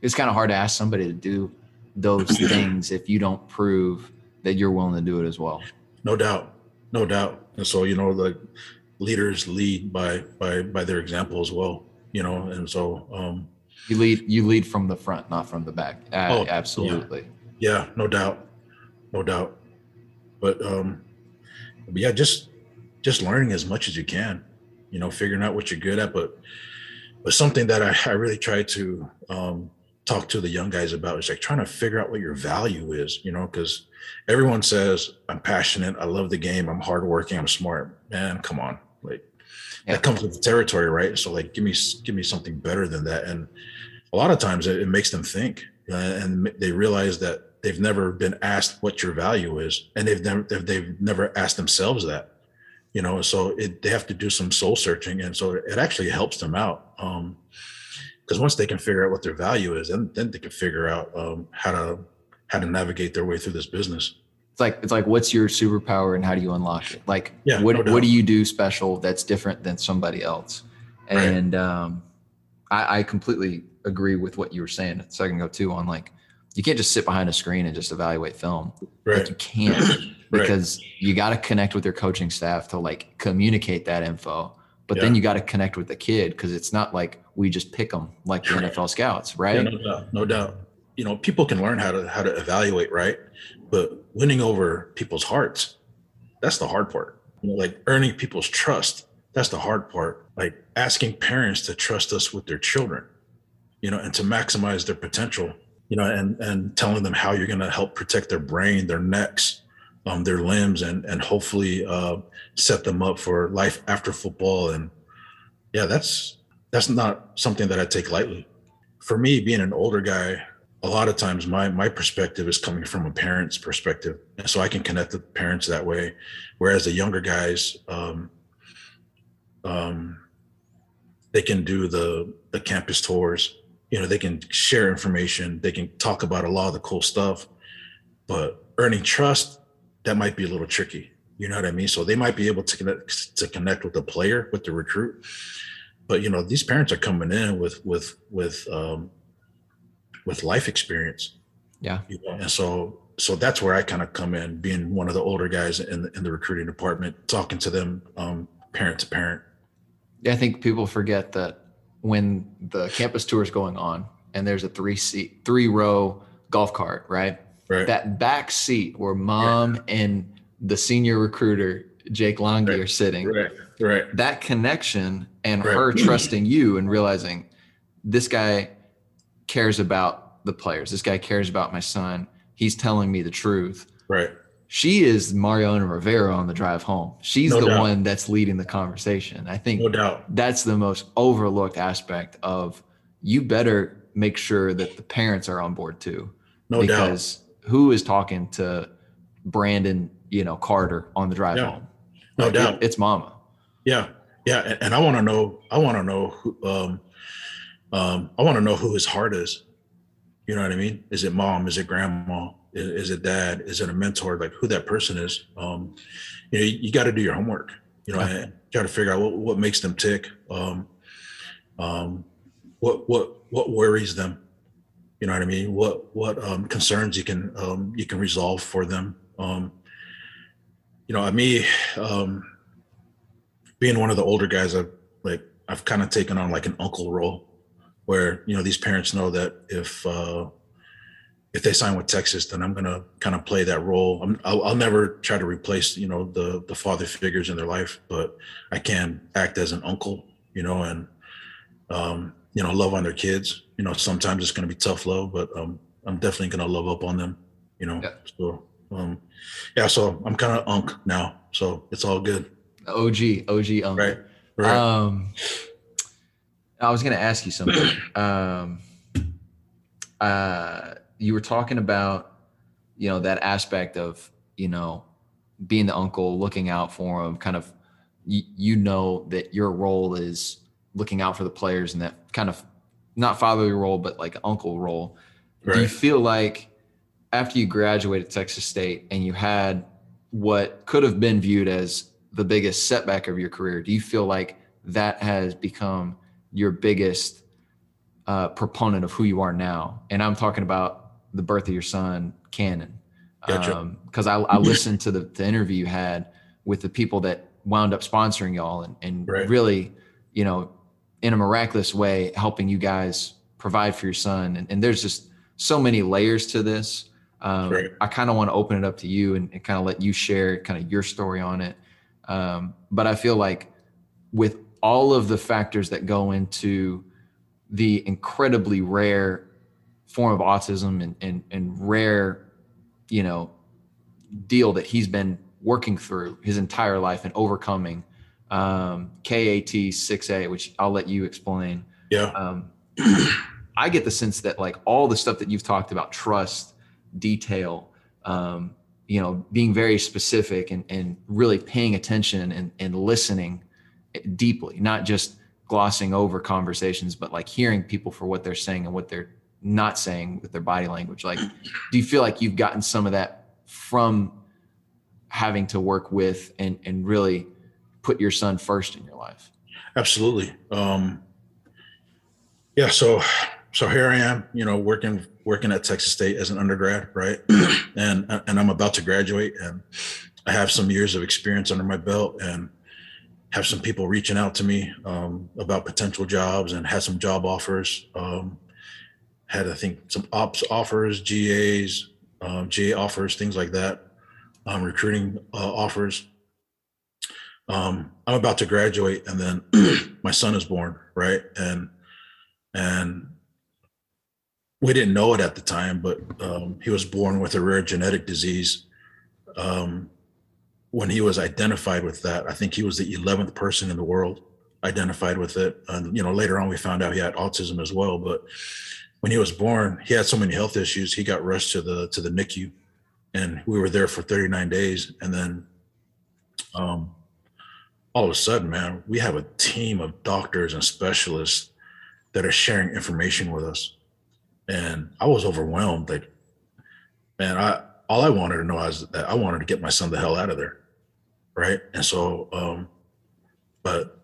it's kind of hard to ask somebody to do those things if you don't prove that you're willing to do it as well. No doubt, no doubt. And so you know the leaders lead by by by their example as well. You know, and so um, you lead you lead from the front, not from the back. Oh, absolutely. Yeah. yeah, no doubt, no doubt. But um, but yeah, just just learning as much as you can. You know, figuring out what you're good at, but but something that I, I really try to um, talk to the young guys about is like trying to figure out what your value is, you know, because everyone says I'm passionate, I love the game, I'm hardworking, I'm smart. Man, come on, like yeah. that comes with the territory, right? So like, give me give me something better than that. And a lot of times it, it makes them think, uh, and they realize that they've never been asked what your value is, and they've never they've never asked themselves that. You know, so it, they have to do some soul searching, and so it actually helps them out. Um, because once they can figure out what their value is, then then they can figure out um, how to how to navigate their way through this business. It's like it's like what's your superpower and how do you unlock it? Like yeah, what no what do you do special that's different than somebody else? And right. um, I, I completely agree with what you were saying a second ago too. On like you can't just sit behind a screen and just evaluate film. Right. Like you can't because right. you got to connect with your coaching staff to like communicate that info but yeah. then you got to connect with the kid because it's not like we just pick them like the NFL scouts, right? Yeah, no doubt, no doubt. You know, people can learn how to how to evaluate, right? But winning over people's hearts, that's the hard part. You know, like earning people's trust, that's the hard part. Like asking parents to trust us with their children, you know, and to maximize their potential, you know, and and telling them how you're going to help protect their brain, their necks, um, their limbs and and hopefully uh, set them up for life after football. And yeah, that's that's not something that I take lightly. For me, being an older guy, a lot of times my my perspective is coming from a parent's perspective, and so I can connect with parents that way. Whereas the younger guys, um, um, they can do the the campus tours. You know, they can share information. They can talk about a lot of the cool stuff, but earning trust that might be a little tricky. You know what I mean? So they might be able to connect to connect with the player, with the recruit. But you know, these parents are coming in with with with um with life experience. Yeah. You know? And so so that's where I kind of come in, being one of the older guys in the, in the recruiting department, talking to them um, parent to parent. Yeah, I think people forget that when the campus tour is going on and there's a three seat, three row golf cart, right? Right. That back seat where mom yeah. and the senior recruiter Jake Langi right. are sitting. Right. right. That connection and right. her trusting you and realizing this guy cares about the players. This guy cares about my son. He's telling me the truth. Right. She is Mariano Rivera on the drive home. She's no the doubt. one that's leading the conversation. I think no doubt. that's the most overlooked aspect of you better make sure that the parents are on board too. No because doubt. Who is talking to Brandon, you know, Carter on the drive yeah. home? No doubt. It, it's mama. Yeah. Yeah. And, and I want to know, I want to know who, um, um, I want to know who his heart is. You know what I mean? Is it mom? Is it grandma? Is, is it dad? Is it a mentor? Like who that person is? Um, you know, you, you got to do your homework. You know, okay. and try to figure out what, what makes them tick. Um, um, what what what worries them? You know what I mean? What what um, concerns you can um, you can resolve for them? Um, you know, me um, being one of the older guys, I've like I've kind of taken on like an uncle role where you know these parents know that if uh, if they sign with Texas, then I'm gonna kind of play that role. I'm, I'll, I'll, never try to replace you know the the father figures in their life, but I can act as an uncle, you know, and um, you know love on their kids. You know, sometimes it's gonna be tough love, but um, I'm definitely gonna love up on them. You know, yeah. so um, yeah, so I'm kind of unk now, so it's all good. OG, OG unk. Right. Right. Um, I was going to ask you something. Um, uh, you were talking about, you know, that aspect of, you know, being the uncle, looking out for them, kind of, you, you know, that your role is looking out for the players and that kind of not fatherly role, but like uncle role. Right. Do you feel like after you graduated Texas State and you had what could have been viewed as the biggest setback of your career, do you feel like that has become your biggest uh, proponent of who you are now. And I'm talking about the birth of your son, Cannon. Because gotcha. um, I, I, listened to the, the, interview you had with the people that wound up sponsoring y'all and, and right. really, you know, in a miraculous way, helping you guys provide for your son. And, and there's just so many layers to this. Um, right. I kind of want to open it up to you and, and kind of let you share kind of your story on it. Um, but I feel like with all of the factors that go into the incredibly rare form of autism and, and, and rare, you know, deal that he's been working through his entire life and overcoming um, KAT 6A, which I'll let you explain. Yeah. Um, I get the sense that like all the stuff that you've talked about, trust, detail, um, you know, being very specific and, and really paying attention and, and listening deeply, not just glossing over conversations, but like hearing people for what they're saying and what they're not saying with their body language. Like, do you feel like you've gotten some of that from having to work with and, and really put your son first in your life? Absolutely. Um, yeah. So, so here I am, you know, working, working at Texas State as an undergrad, right. and, and I'm about to graduate and I have some years of experience under my belt and have some people reaching out to me um, about potential jobs and had some job offers. Um, had I think some ops offers, GAs, um, GA offers, things like that, um, recruiting uh, offers. Um, I'm about to graduate, and then my son is born, right? And and we didn't know it at the time, but um, he was born with a rare genetic disease. Um, when he was identified with that, I think he was the 11th person in the world identified with it. And, you know, later on we found out he had autism as well. But when he was born, he had so many health issues. He got rushed to the, to the NICU and we were there for 39 days. And then, um, all of a sudden, man, we have a team of doctors and specialists that are sharing information with us. And I was overwhelmed. Like, man, I, all I wanted to know is that I wanted to get my son the hell out of there right? And so, um, but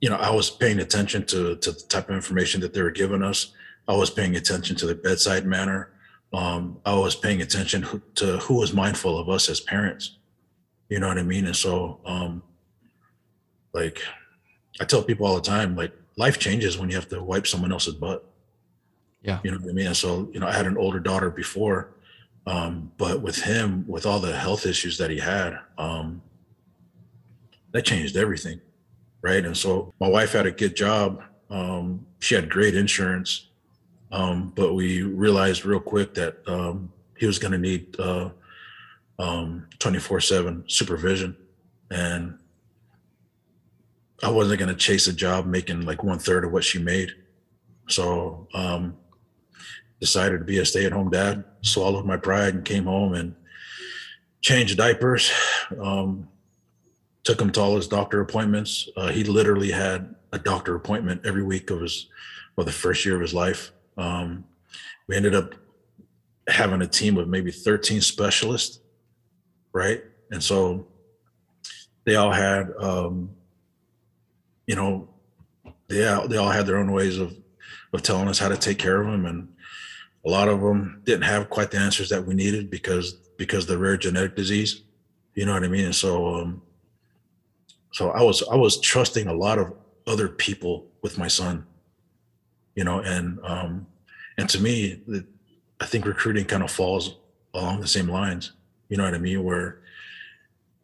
you know, I was paying attention to to the type of information that they were giving us. I was paying attention to the bedside manner. Um, I was paying attention to who was mindful of us as parents. You know what I mean? And so, um, like, I tell people all the time, like, life changes when you have to wipe someone else's butt. Yeah. You know what I mean? And so, you know, I had an older daughter before, um, but with him, with all the health issues that he had, um, that changed everything. right? And so my wife had a good job. Um, she had great insurance, um, but we realized real quick that um, he was going to need uh, um, 24/7 supervision, and I wasn't going to chase a job making like one third of what she made. So um, decided to be a stay-at-home dad. Swallowed my pride and came home and changed diapers. Um, took him to all his doctor appointments. Uh, he literally had a doctor appointment every week of his, well, the first year of his life. Um, we ended up having a team of maybe 13 specialists, right? And so they all had, um, you know, they all, they all had their own ways of of telling us how to take care of him, and a lot of them didn't have quite the answers that we needed because because the rare genetic disease. You know what I mean? And so, um, so I was I was trusting a lot of other people with my son. You know, and um, and to me, I think recruiting kind of falls along the same lines. You know what I mean? Where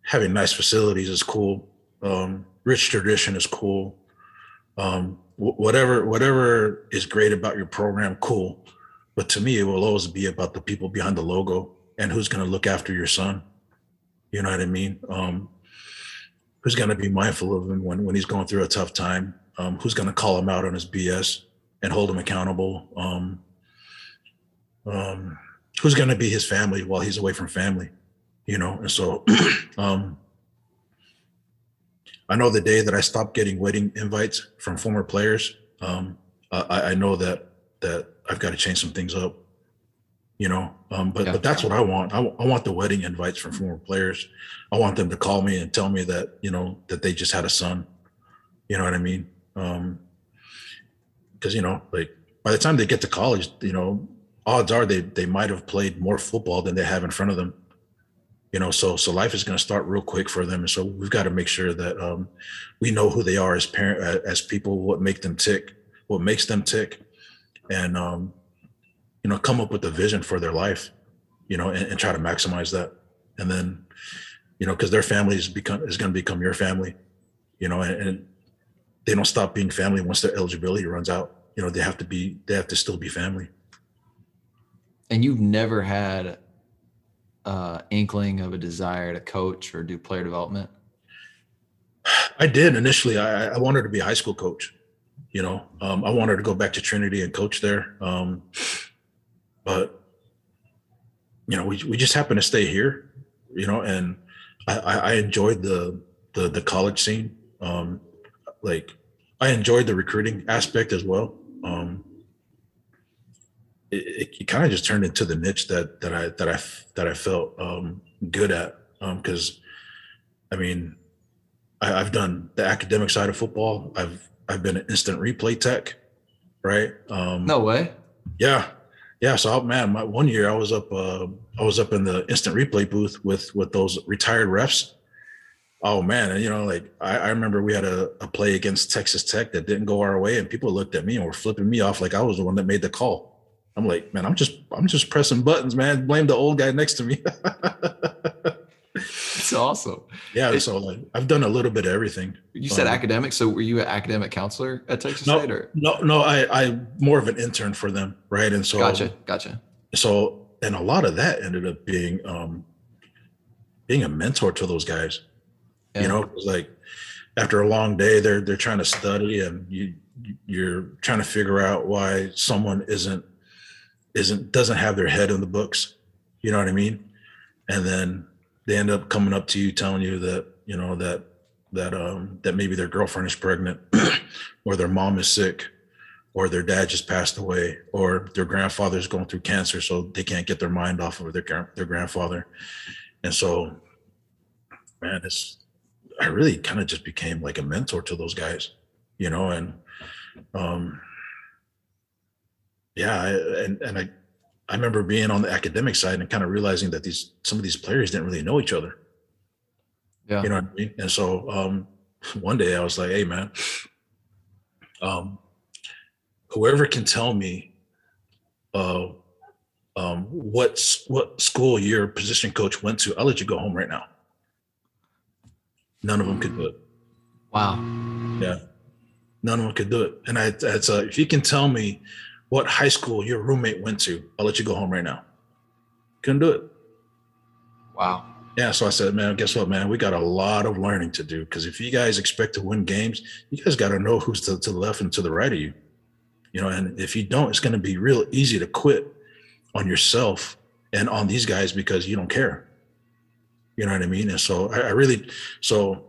having nice facilities is cool. Um, rich tradition is cool. Um, whatever whatever is great about your program, cool. But to me, it will always be about the people behind the logo and who's going to look after your son. You know what I mean? Um, who's going to be mindful of him when when he's going through a tough time? Um, who's going to call him out on his BS and hold him accountable? Um, um, who's going to be his family while he's away from family? You know, and so um, I know the day that I stopped getting wedding invites from former players, um, I, I, know that that I've got to change some things up. You know, um, but yeah. but that's what I want. I, I want the wedding invites from former players. I want them to call me and tell me that you know that they just had a son. You know what I mean? Because um, you know, like by the time they get to college, you know, odds are they they might have played more football than they have in front of them you know so so life is going to start real quick for them. And so we've got to make sure that um, we know who they are as parent as people what make them tick what makes them tick and um, you know come up with a vision for their life you know and, and try to maximize that. And then you know because their family is become is going to become your family you know and, and they don't stop being family once their eligibility runs out. You know they have to be they have to still be family. And you've never had uh, inkling of a desire to coach or do player development? I did initially. I, I wanted to be a high school coach. You know, um, I wanted to go back to Trinity and coach there. Um, but you know, we we just happened to stay here. You know, and I, I enjoyed the the the college scene. Um, like I enjoyed the recruiting aspect as well. Um, it, it kind of just turned into the niche that that I that I that I felt um, good at because um, I mean I, have done the academic side of football. I've I've been an instant replay tech, right? Um, no way. Yeah, yeah. So man, my one year I was up uh, I was up in the instant replay booth with with those retired refs. Oh man, and you know, like I, I remember we had a, a play against Texas Tech that didn't go our way, and people looked at me and were flipping me off like I was the one that made the call. I'm like, man, I'm just I'm just pressing buttons, man. Blame the old guy next to me. It's awesome. Yeah, so like I've done a little bit of everything. You said um, academic, so were you an academic counselor at Texas no, State or no, no, I I more of an intern for them, right? And so gotcha, gotcha. So and a lot of that ended up being um being a mentor to those guys. Yeah. You know, it was like after a long day, they're they're trying to study and you you're trying to figure out why someone isn't isn't doesn't have their head in the books. You know what i mean? And then they end up coming up to you telling you that you know that that um that maybe their girlfriend is pregnant or their mom is sick or their dad just passed away or their grandfather's going through cancer so they can't get their mind off of their their grandfather. And so man it's i really kind of just became like a mentor to those guys you know and um yeah, and and I I remember being on the academic side and kind of realizing that these some of these players didn't really know each other. Yeah, you know what I mean. And so um, one day I was like, "Hey, man, um, whoever can tell me uh, um, what what school your position coach went to, I'll let you go home right now." None of them could do it. Wow. Yeah, none of them could do it. And I, it's uh, if you can tell me what high school your roommate went to, I'll let you go home right now. Couldn't do it. Wow. Yeah, so I said, man, guess what, man? We got a lot of learning to do because if you guys expect to win games, you guys got to know who's to, to the left and to the right of you. You know, and if you don't, it's going to be real easy to quit on yourself and on these guys because you don't care. You know what I mean? And so I, I really, so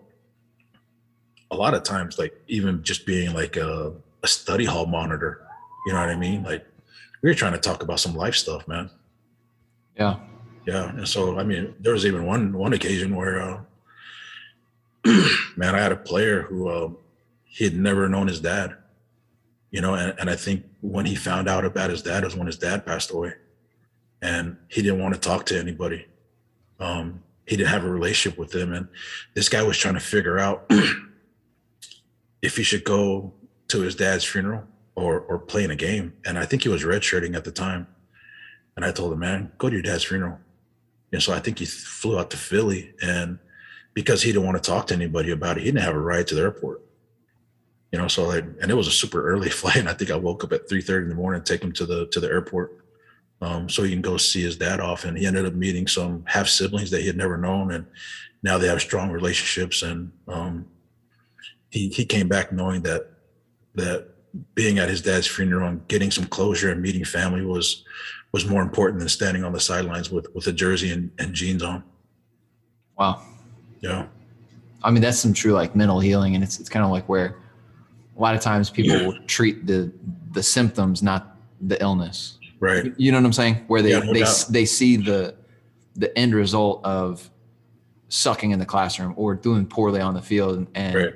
a lot of times, like even just being like a, a study hall monitor, you know what I mean? Like we were trying to talk about some life stuff, man. Yeah. Yeah. And so, I mean, there was even one, one occasion where, uh, man, I had a player who, uh, he had never known his dad, you know, and, and I think when he found out about his dad was when his dad passed away and he didn't want to talk to anybody. Um, he didn't have a relationship with him. And this guy was trying to figure out if he should go to his dad's funeral or or play in a game. And I think he was redshirting at the time. And I told him, man, go to your dad's funeral. And so I think he flew out to Philly and because he didn't want to talk to anybody about it, he didn't have a ride to the airport. You know, so like, and it was a super early flight. And I think I woke up at 3 30 in the morning, take him to the to the airport. Um, so he can go see his dad off. And he ended up meeting some half siblings that he had never known. And now they have strong relationships. And um, he he came back knowing that that being at his dad's funeral and getting some closure and meeting family was was more important than standing on the sidelines with with a jersey and, and jeans on. Wow. Yeah. I mean, that's some true like mental healing, and it's it's kind of like where a lot of times people will treat the the symptoms, not the illness. Right. You know what I'm saying? Where they Yeah, no they doubt. they see the the end result of sucking in the classroom or doing poorly on the field, and Right.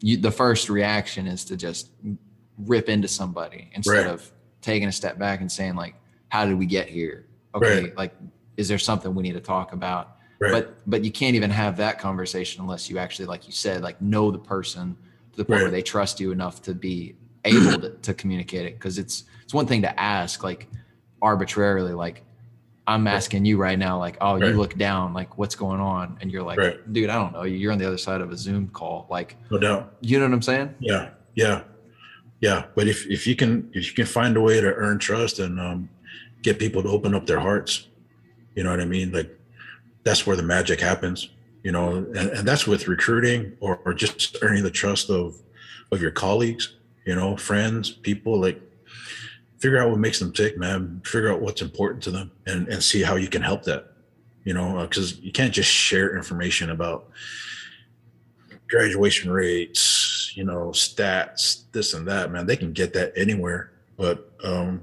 you, the first reaction is to just rip into somebody instead Right. of taking a step back and saying like, "How did we get here? Okay, Right. like, is there something we need to talk about?" Right. But but you can't even have that conversation unless you actually, like you said, like know the person to the point where they trust you enough to be able to, to communicate it. Because it's it's one thing to ask like arbitrarily, like I'm asking you right now, like, oh, Right. you look down, like, what's going on? And you're like, Right. dude, I don't know. You're on the other side of a Zoom call. Like, no doubt. you know what I'm saying? Yeah, yeah, yeah. But if if you can if you can find a way to earn trust and um, get people to open up their hearts, you know what I mean. Like that's where the magic happens. You know, and, and that's with recruiting or, or just earning the trust of of your colleagues. You know, friends, people. Like figure out what makes them tick, man. Figure out what's important to them, and and see how you can help that. You know, because you can't just share information about graduation rates, you know, stats, this and that, man. They can get that anywhere. But um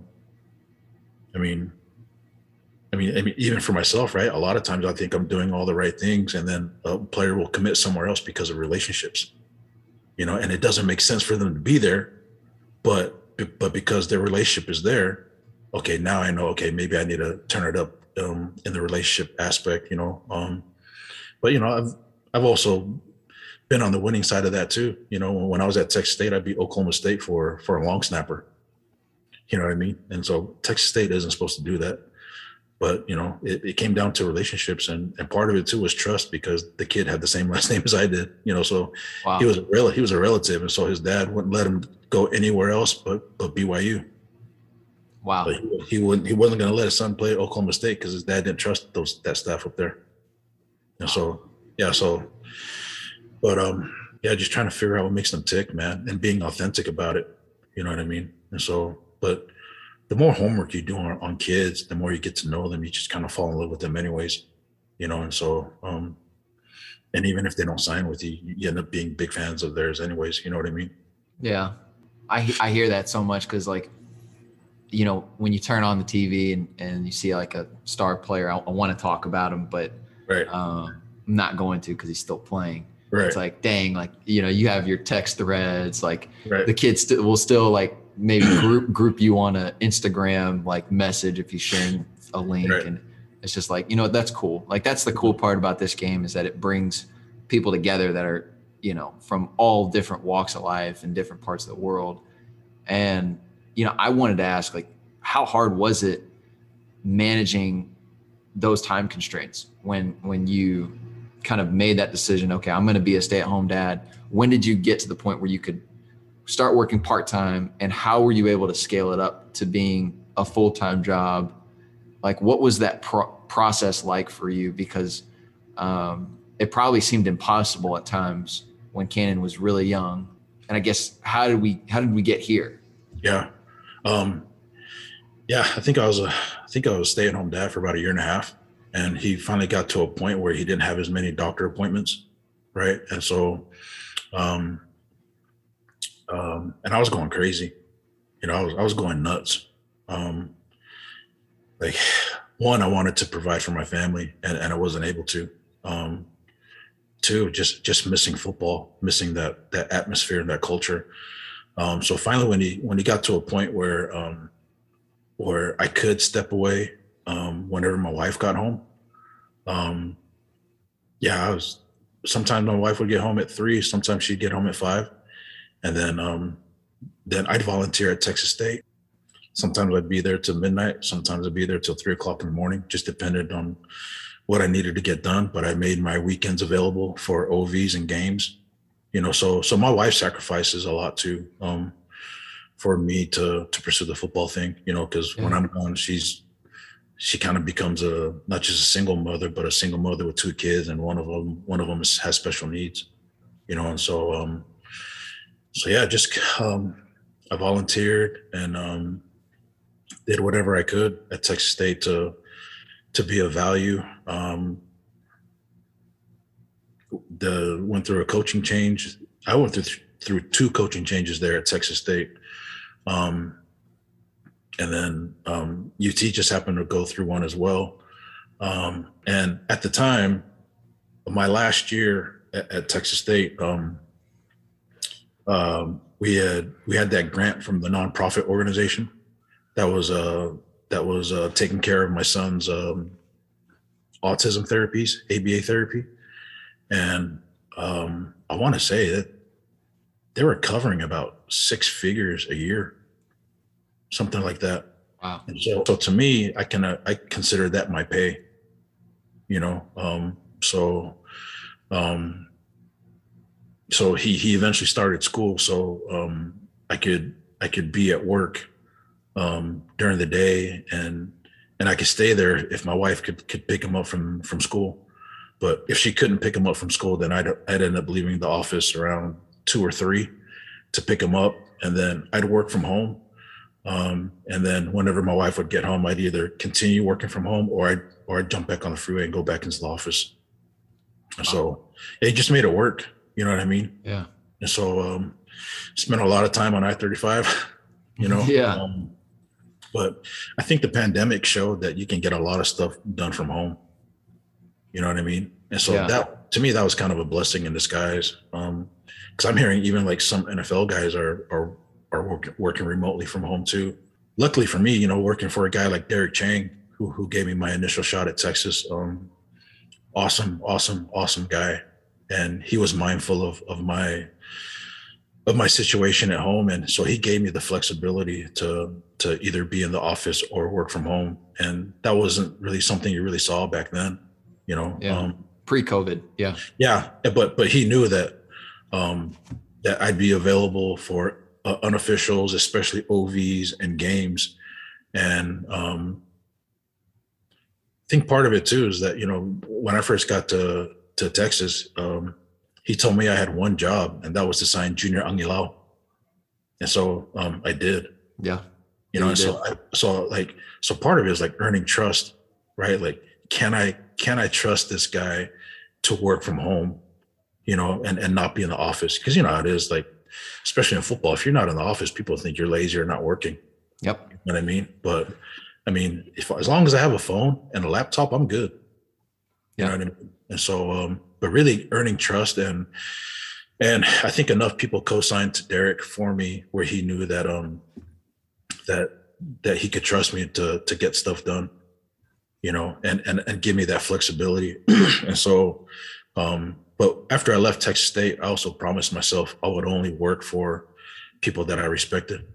I mean, I mean, I mean, even for myself, right? A lot of times I think I'm doing all the right things, and then a player will commit somewhere else because of relationships, you know, and it doesn't make sense for them to be there, but but because their relationship is there, okay, now I know, okay, maybe I need to turn it up um, in the relationship aspect, you know. Um, but you know, I've I've also been on the winning side of that too. You know, when I was at Texas State, I beat Oklahoma State for for a long snapper. You know what I mean? And so Texas State isn't supposed to do that. But you know, it, it came down to relationships, and and part of it too was trust because the kid had the same last name as I did. You know, so Wow. he was a rel- he was a relative, and so his dad wouldn't let him go anywhere else but but BYU. wow. But he, he wouldn't he wasn't going to let his son play at Oklahoma State because his dad didn't trust those that staff up there. And so yeah, so but um yeah, just trying to figure out what makes them tick, man, and being authentic about it. You know what I mean? And so, but the more homework you do on, on kids, the more you get to know them. You just kind of fall in love with them, anyways. You know, and so um and even if they don't sign with you, you end up being big fans of theirs, anyways. You know what I mean? Yeah, I I hear that so much because like, you know, when you turn on the TV and and you see like a star player, I, I want to talk about him, but Right. um, I'm not going to because he's still playing. Right. It's like, dang, like you know, you have your text threads, like right. the kids st- will still like maybe group group you on a Instagram like message if you're sharing a link, Right. and it's just like you know that's cool. Like that's the cool mm-hmm. part about this game is that it brings people together that are you know from all different walks of life and different parts of the world. And you know, I wanted to ask like, how hard was it managing those time constraints when when you kind of made that decision? Okay, I'm going to be a stay at home dad. When did you get to the point where you could start working part time? And how were you able to scale it up to being a full time job? Like, what was that pro- process like for you? Because um, it probably seemed impossible at times when Cannon was really young. And I guess how did we how did we get here? Yeah. Um, yeah, I think I was a I think I was stay at home dad for about a year and a half. And he finally got to a point where he didn't have as many doctor appointments. Right. And so um um and I was going crazy. You know, I was I was going nuts. Um like one, I wanted to provide for my family and, and I wasn't able to. Um two, just just missing football, missing that that atmosphere and that culture. Um, so finally, when he when he got to a point where um, where I could step away um, whenever my wife got home, um, yeah, I was. Sometimes my wife would get home at three. Sometimes she'd get home at five, and then um, then I'd volunteer at Texas State. Sometimes I'd be there till midnight. Sometimes I'd be there till three o'clock in the morning. Just depended on what I needed to get done, but I made my weekends available for OVs and games. You know, so so my wife sacrifices a lot too um, for me to to pursue the football thing. You know, because when I'm gone, she's she kind of becomes a not just a single mother, but a single mother with two kids, and one of them one of them has special needs. You know, and so um, so yeah, just um, I volunteered and um, did whatever I could at Texas State to to be of value. Um, the went through a coaching change. I went through through two coaching changes there at Texas State, um, and then um, UT just happened to go through one as well. Um, and at the time, my last year at, at Texas State, um, um, we had we had that grant from the nonprofit organization that was uh, that was uh, taking care of my son's um, autism therapies, ABA therapy, and um, I want to say that they were covering about six figures a year, something like that. Wow. And so, so to me, I can uh, I consider that my pay. You know, um, so um, so he he eventually started school, so um, I could I could be at work um, during the day and and I could stay there if my wife could could pick him up from from school. But if she couldn't pick him up from school, then I'd I'd end up leaving the office around two or three to pick him up, and then I'd work from home. Um, and then whenever my wife would get home, I'd either continue working from home or I'd or I'd jump back on the freeway and go back into the office. Wow. So it just made it work. You know what I mean? Yeah. And so um, spent a lot of time on I thirty five. You know. yeah. Um, but I think the pandemic showed that you can get a lot of stuff done from home. You know what I mean? And so yeah. that to me that was kind of a blessing in disguise. Um, because I'm hearing even like some NFL guys are are are working working remotely from home too. Luckily for me, you know, working for a guy like Derek Chang, who who gave me my initial shot at Texas. Um, awesome, awesome, awesome guy, and he was mindful of of my of my situation at home and so he gave me the flexibility to to either be in the office or work from home and that wasn't really something you really saw back then you know yeah. um, pre-covid yeah yeah but but he knew that um that i'd be available for uh, unofficials especially ovs and games and um i think part of it too is that you know when i first got to to texas um he told me I had one job, and that was to sign Junior Angilau. And so um, I did. Yeah. You know, you so I, so like so part of it is like earning trust, right? Like, can I can I trust this guy to work from home, you know, and and not be in the office? Because you know how it is, like, especially in football, if you're not in the office, people think you're lazy or not working. Yep. You know what I mean? But I mean, if as long as I have a phone and a laptop, I'm good. You know what I mean? And so um but really earning trust and and I think enough people co-signed to Derek for me where he knew that um that that he could trust me to to get stuff done, you know, and and and give me that flexibility. and so um but after I left Texas State, I also promised myself I would only work for people that I respected.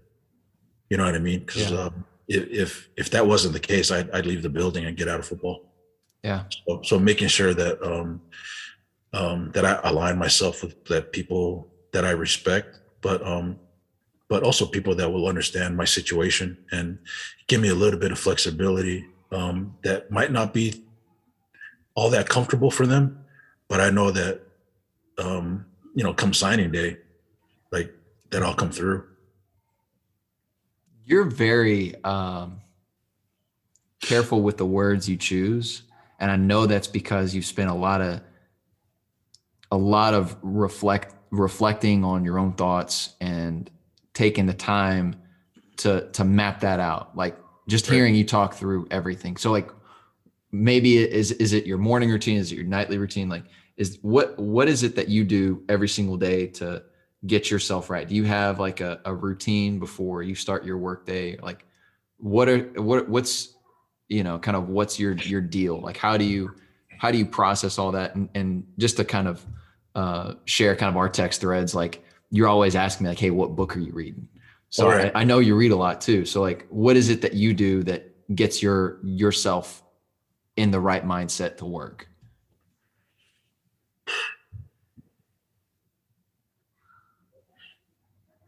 You know what I mean? Because yeah. um, if if that wasn't the case, I'd, I'd leave the building and get out of football. Yeah. So, so making sure that um, um, that I align myself with that people that I respect, but um, but also people that will understand my situation and give me a little bit of flexibility um, that might not be all that comfortable for them, but I know that um, you know, come signing day, like that I'll come through. You're very um, careful with the words you choose, and I know that's because you've spent a lot of a lot of reflect reflecting on your own thoughts and taking the time to to map that out. Like just right. hearing you talk through everything. So like maybe is is it your morning routine? Is it your nightly routine? Like is what what is it that you do every single day to get yourself right? Do you have like a, a routine before you start your workday? Like what are what what's you know kind of what's your your deal? Like how do you how do you process all that and, and just to kind of uh, share kind of our text threads like you're always asking me like hey what book are you reading so right. I, I know you read a lot too so like what is it that you do that gets your yourself in the right mindset to work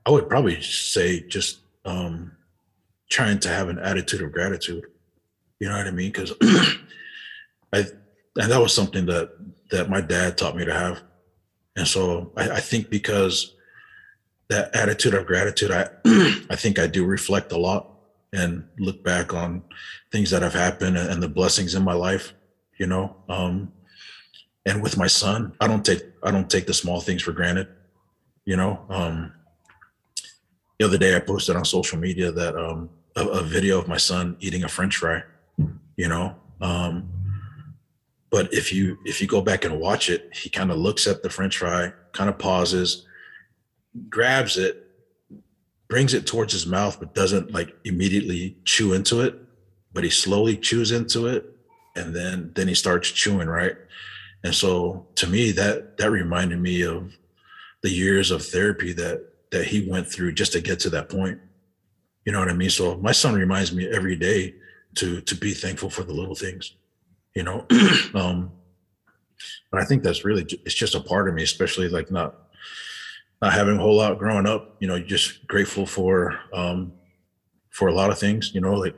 i would probably say just um trying to have an attitude of gratitude you know what i mean because i and that was something that that my dad taught me to have and so I, I think because that attitude of gratitude, I I think I do reflect a lot and look back on things that have happened and the blessings in my life, you know. Um, and with my son, I don't take I don't take the small things for granted, you know. Um, the other day, I posted on social media that um, a, a, video of my son eating a French fry, you know. Um, but if you if you go back and watch it, he kind of looks at the French fry, kind of pauses, grabs it, brings it towards his mouth, but doesn't like immediately chew into it. But he slowly chews into it, and then then he starts chewing, right? And so to me, that that reminded me of the years of therapy that that he went through just to get to that point. You know what I mean? So my son reminds me every day to to be thankful for the little things you know um but i think that's really it's just a part of me especially like not not having a whole lot growing up you know just grateful for um for a lot of things you know like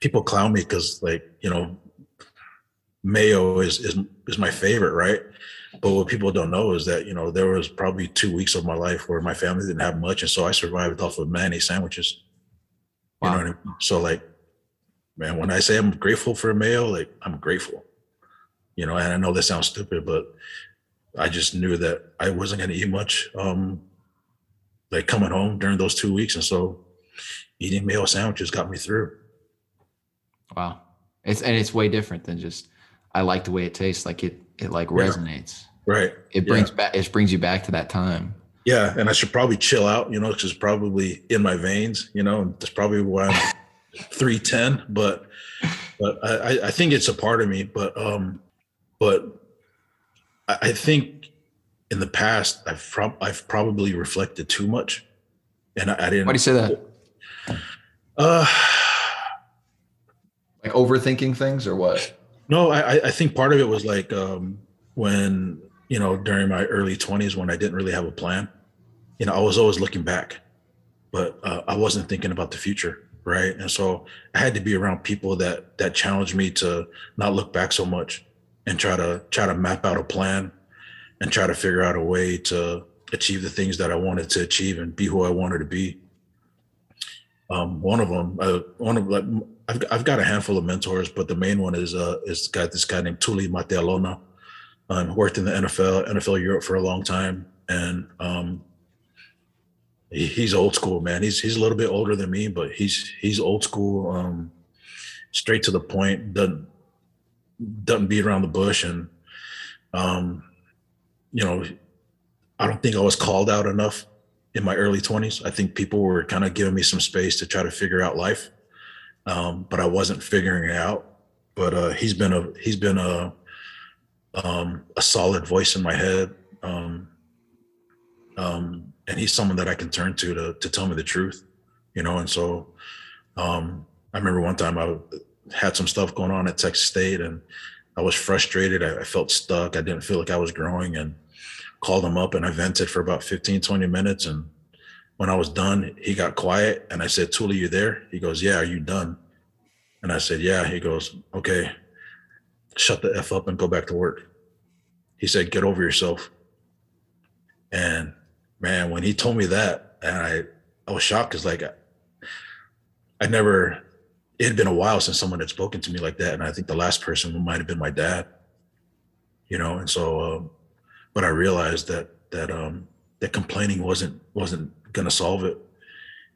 people clown me because like you know mayo is is is my favorite right but what people don't know is that you know there was probably two weeks of my life where my family didn't have much and so i survived off of mayonnaise sandwiches wow. you know what I mean? so like man, when I say I'm grateful for a mayo, like I'm grateful. You know, and I know this sounds stupid, but I just knew that I wasn't going to eat much, um, like coming home during those two weeks, and so eating mayo sandwiches got me through. Wow, it's and it's way different than just I like the way it tastes. Like it, it like resonates. Right. It brings yeah. back. It brings you back to that time. Yeah, and I should probably chill out. You know, because it's probably in my veins. You know, that's probably why I'm 310, but but I, I think it's a part of me. But um, but I think in the past I've prob- I've probably reflected too much, and I, I didn't. Why do you say that? Uh, like overthinking things or what? No, I I think part of it was like um when you know during my early 20s when I didn't really have a plan. You know, I was always looking back, but uh, I wasn't thinking about the future right? And so i had to be around people that that challenged me to not look back so much and try to try to map out a plan and try to figure out a way to achieve the things that i wanted to achieve and be who i wanted to be. Um, one of them uh, one of like I've, I've got a handful of mentors but the main one is uh is got this guy named Tuli Matealona um, worked in the NFL NFL Europe for a long time and um he's old school, man. He's he's a little bit older than me, but he's he's old school, um, straight to the point. Doesn't doesn't beat around the bush, and um, you know, I don't think I was called out enough in my early twenties. I think people were kind of giving me some space to try to figure out life, um, but I wasn't figuring it out. But uh, he's been a he's been a um, a solid voice in my head. Um, um, and he's someone that I can turn to to to tell me the truth, you know. And so, um, I remember one time I had some stuff going on at Texas State, and I was frustrated. I, I felt stuck. I didn't feel like I was growing and called him up and I vented for about 15, 20 minutes. And when I was done, he got quiet and I said, Tuli, you there? He goes, Yeah, are you done? And I said, Yeah. He goes, Okay, shut the F up and go back to work. He said, Get over yourself. And man, when he told me that, and I, I was shocked because like I, I never, it had been a while since someone had spoken to me like that. And I think the last person might have been my dad, you know? And so, um, but I realized that, that, um, that complaining wasn't, wasn't going to solve it.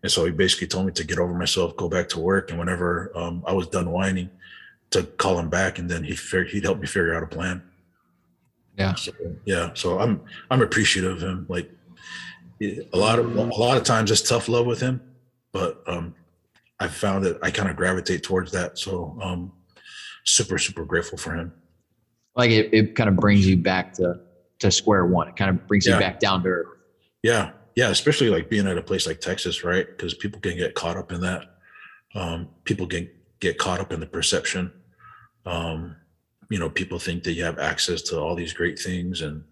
And so he basically told me to get over myself, go back to work. And whenever um, I was done whining, to call him back, and then he he'd help me figure out a plan. Yeah. So, yeah. So I'm I'm appreciative of him. Like a lot of a lot of times it's tough love with him, but um, I found that I kind of gravitate towards that. So um, super super grateful for him. Like it, it kind of brings you back to to square one. It kind of brings yeah. you back down to earth. Yeah, yeah. Especially like being at a place like Texas, right? Because people can get caught up in that. Um, people can get caught up in the perception. Um, you know, people think that you have access to all these great things and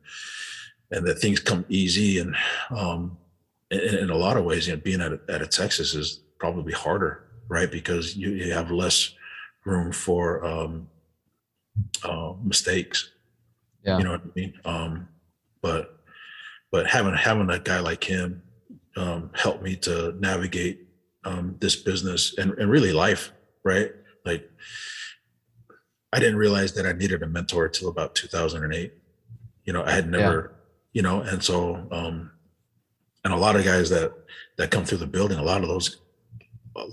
and that things come easy. And um, in, in a lot of ways, you know, being at a, at a Texas is probably harder, right? Because you, you have less room for um, uh, mistakes. Yeah. You know what I mean? Um, but but having having a guy like him um, help me to navigate um, this business and, and really life, right? Like I didn't realize that I needed a mentor until about 2008. You know, I had never, yeah. you know, and so, um, and a lot of guys that that come through the building, a lot of those,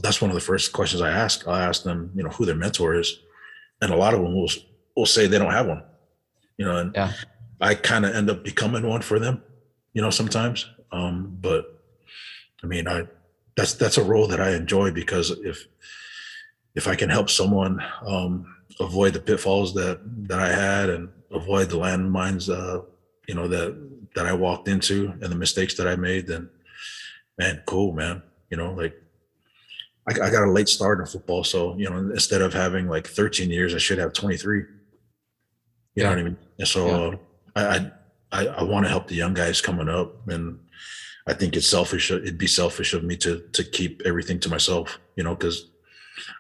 that's one of the first questions I ask. I ask them, you know, who their mentor is, and a lot of them will will say they don't have one. You know, and yeah. I kind of end up becoming one for them. You know, sometimes, um, but I mean, I that's that's a role that I enjoy because if if I can help someone um, avoid the pitfalls that that I had and avoid the landmines uh, you know that that I walked into and the mistakes that I made, then man, cool, man. You know, like I, I got a late start in football, so you know instead of having like 13 years, I should have 23. You yeah. know what I mean? And so yeah. uh, I I, I want to help the young guys coming up, and I think it's selfish. It'd be selfish of me to to keep everything to myself, you know, because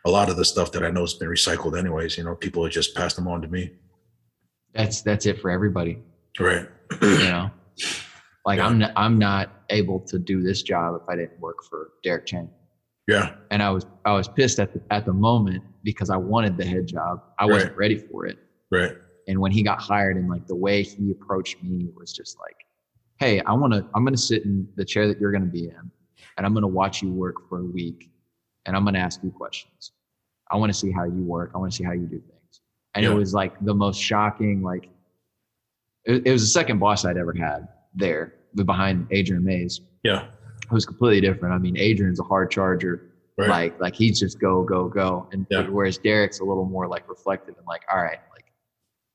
a lot of the stuff that I know has been recycled anyways. You know, people have just passed them on to me. That's that's it for everybody. Right. you know, like yeah. I'm not, I'm not able to do this job if I didn't work for Derek Chang. Yeah. And I was I was pissed at the at the moment because I wanted the head job. I wasn't right. ready for it. Right. And when he got hired and like the way he approached me was just like, hey, I want to I'm going to sit in the chair that you're going to be in and I'm going to watch you work for a week and I'm going to ask you questions. I want to see how you work. I want to see how you do things. And yeah. it was like the most shocking, like, it, it, was the second boss I'd ever had there behind Adrian Mays. Yeah. It was completely different. I mean, Adrian's a hard charger. Right. Like, like he's just go, go, go. And yeah. whereas Derek's a little more like reflective and like, all right, like,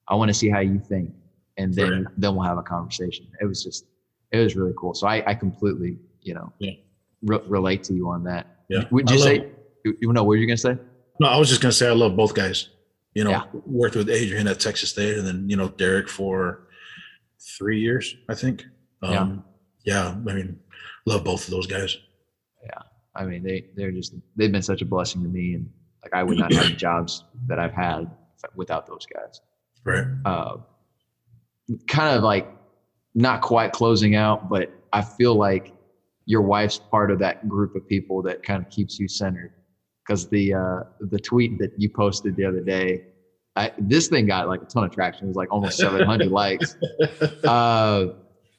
I want to see how you think. And then, right. then we'll have a conversation. It was just, it was really cool. So I, I completely, you know, yeah. re- relate to you on that. Yeah. Would you say? You know, what were you gonna say? No, I was just gonna say I love both guys. You know, yeah. worked with Adrian at Texas State, and then you know Derek for three years, I think. Um, yeah. yeah, I mean, love both of those guys. Yeah, I mean they they're just they've been such a blessing to me, and like I would not have the jobs that I've had without those guys. Right. Uh, kind of like not quite closing out, but I feel like your wife's part of that group of people that kind of keeps you centered. Because the uh, the tweet that you posted the other day, I, this thing got like a ton of traction. It was like almost 700 likes. Uh,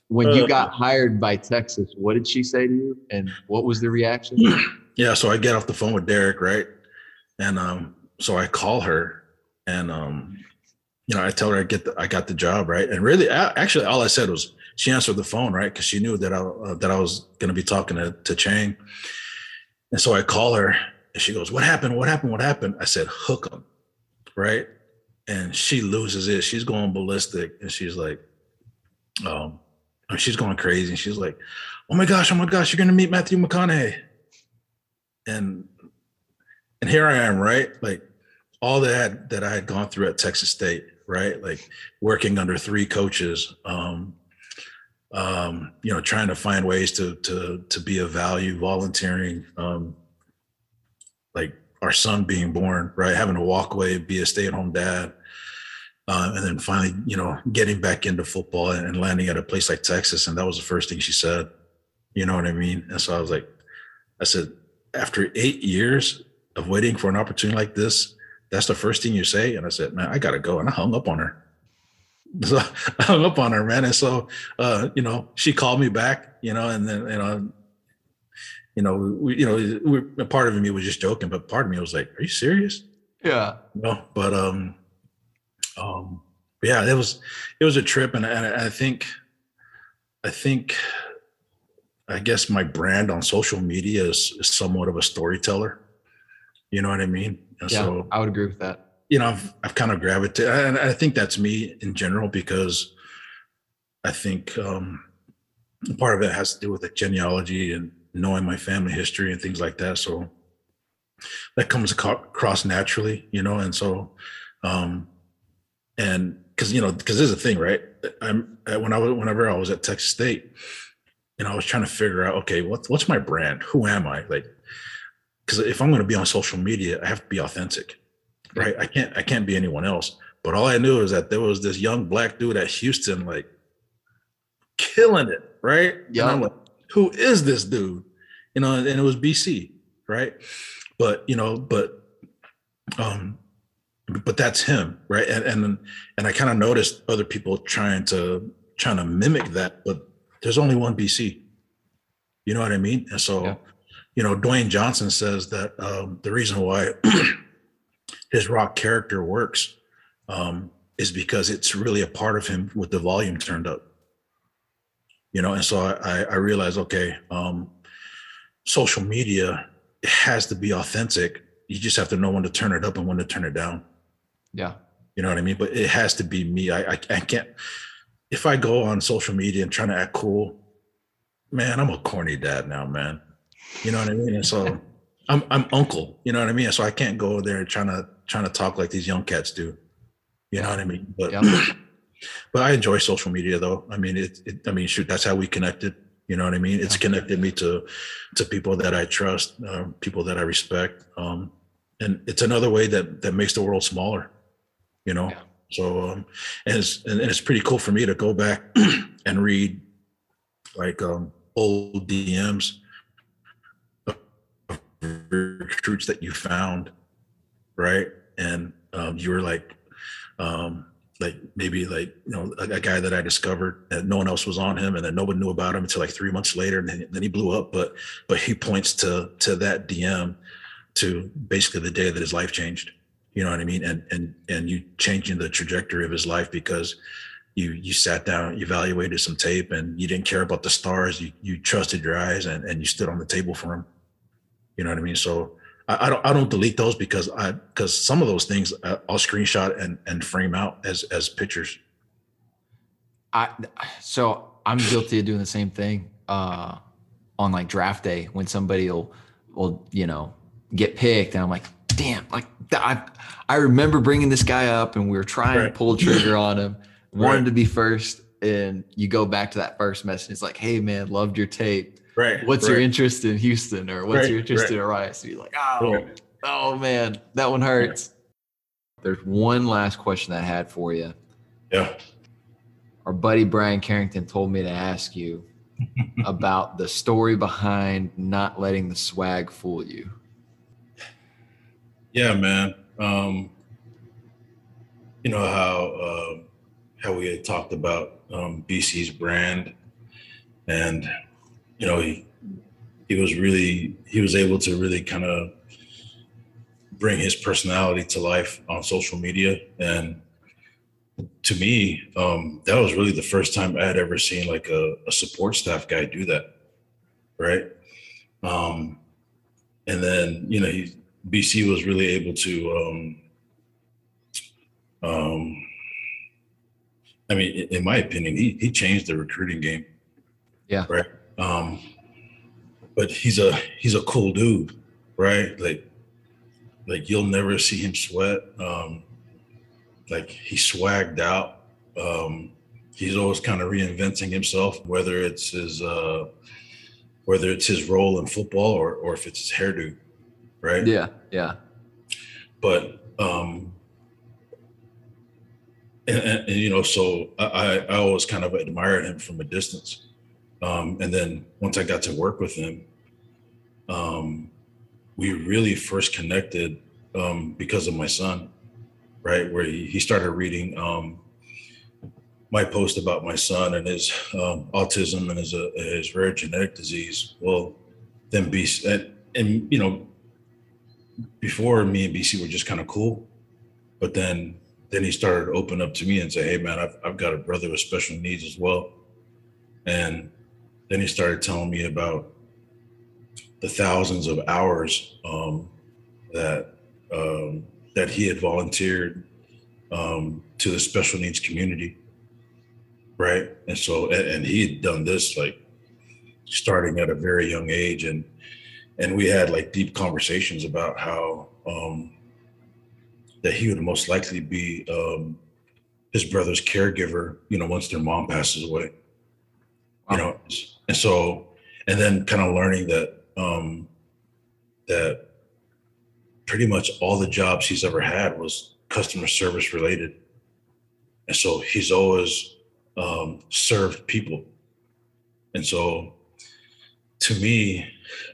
when you got hired by Texas, what did she say to you, and what was the reaction? Yeah, so I get off the phone with Derek, right, and um, so I call her, and um, you know, I tell her I get the, I got the job, right, and really, actually, all I said was, she answered the phone, right? Because she knew that I uh, that I was going to be talking to, to Chang. And so I call her and she goes, What happened? What happened? What happened? I said, Hook them. Right. And she loses it. She's going ballistic. And she's like, um, she's going crazy. And she's like, Oh my gosh, oh my gosh, you're gonna meet Matthew McConaughey. And and here I am, right? Like all that that I had gone through at Texas State, right? Like working under three coaches, um, um, you know, trying to find ways to to to be of value, volunteering, um, like our son being born, right? Having to walk away, be a stay-at-home dad, uh, and then finally, you know, getting back into football and, and landing at a place like Texas, and that was the first thing she said. You know what I mean? And so I was like, I said, after eight years of waiting for an opportunity like this, that's the first thing you say. And I said, man, I gotta go. And I hung up on her. So I hung up on her, man. And so, uh, you know, she called me back, you know, and then, you know, you know, we, you know, we, part of me was just joking, but part of me was like, are you serious? Yeah. No, but, um, um, yeah, it was, it was a trip. And, and I think, I think, I guess my brand on social media is, is somewhat of a storyteller. You know what I mean? And yeah, so I would agree with that. You know, I've, I've kind of gravitated, and I think that's me in general because I think um, part of it has to do with the genealogy and knowing my family history and things like that. So that comes across naturally, you know, and so, um, and because you know, because there's a thing, right? I'm when I was whenever I was at Texas State, and I was trying to figure out, okay, what's what's my brand? Who am I? Like, because if I'm going to be on social media, I have to be authentic, right? I can't I can't be anyone else. But all I knew is that there was this young black dude at Houston, like killing it, right? Yeah. I'm like, who is this dude? You know, and it was BC, right? But you know, but um, but that's him, right? And and and I kind of noticed other people trying to trying to mimic that, but there's only one BC. You know what I mean? And so yeah you know, Dwayne Johnson says that um, the reason why his rock character works um, is because it's really a part of him with the volume turned up. You know, and so I, I realized, okay, um, social media has to be authentic. You just have to know when to turn it up and when to turn it down. Yeah. You know what I mean? But it has to be me. I, I, I can't, if I go on social media and trying to act cool, man, I'm a corny dad now, man. You know what I mean? And so I'm I'm uncle, you know what I mean? So I can't go there trying to trying to talk like these young cats do. You know what I mean? But yeah. but I enjoy social media though. I mean it, it I mean shoot, that's how we connected. You know what I mean? It's connected me to to people that I trust, uh, people that I respect. Um, and it's another way that that makes the world smaller, you know. Yeah. So um, and it's and, and it's pretty cool for me to go back and read like um old DMs of recruits that you found, right? And um, you were like, um, like maybe like you know a, a, guy that I discovered that no one else was on him, and then no one knew about him until like three months later, and then, then he blew up. But but he points to to that DM to basically the day that his life changed. You know what I mean? And and and you changing the trajectory of his life because you you sat down, evaluated some tape, and you didn't care about the stars. You you trusted your eyes, and and you stood on the table for him. You know what I mean? So I, I don't I don't delete those because I because some of those things uh, I'll screenshot and and frame out as as pictures. I so I'm guilty of doing the same thing uh, on like draft day when somebody will will you know get picked and I'm like damn like I I remember bringing this guy up and we were trying right. to pull trigger on him wanted right. to be first and you go back to that first message it's like hey man loved your tape Right. What's right. your interest in Houston or what's right, your interest right. in Rice? You're like, oh, oh man, that one hurts. There's one last question I had for you. Yeah. Our buddy Brian Carrington told me to ask you about the story behind not letting the swag fool you. Yeah, man. Um, you know how uh, how we had talked about um, BC's brand and you know, he he was really he was able to really kind of bring his personality to life on social media. And to me um, that was really the first time i had ever seen like a, a support staff guy do that right? Um, and then you know he, bc was really able to um, um, i mean in my opinion he, he changed the recruiting game. Yeah. Right um, but he's a he's a cool dude, right? Like like you'll never see him sweat. Um, like he swagged out. Um, he's always kind of reinventing himself, whether it's his uh, whether it's his role in football or or if it's his hairdo, right? Yeah, yeah. But um, and, and, and you know, so I I always kind of admired him from a distance, um, and then once I got to work with him, um, we really first connected um, because of my son, right? Where he, he started reading um, my post about my son and his um, autism and his uh, his rare genetic disease. Well, then BC and, and you know before me and BC were just kind of cool, but then then he started to open up to me and say, "Hey, man, I've I've got a brother with special needs as well," and then he started telling me about the thousands of hours um, that um, that he had volunteered um, to the special needs community right? And so, and, and he had done this like starting at a very young age, and and we had like deep conversations about how um, that he would most likely be um, his brother's caregiver, you know, once their mom passes away. You know, and so, and then kind of learning that um, that pretty much all the jobs he's ever had was customer service related, and so he's always um, served people. And so to me,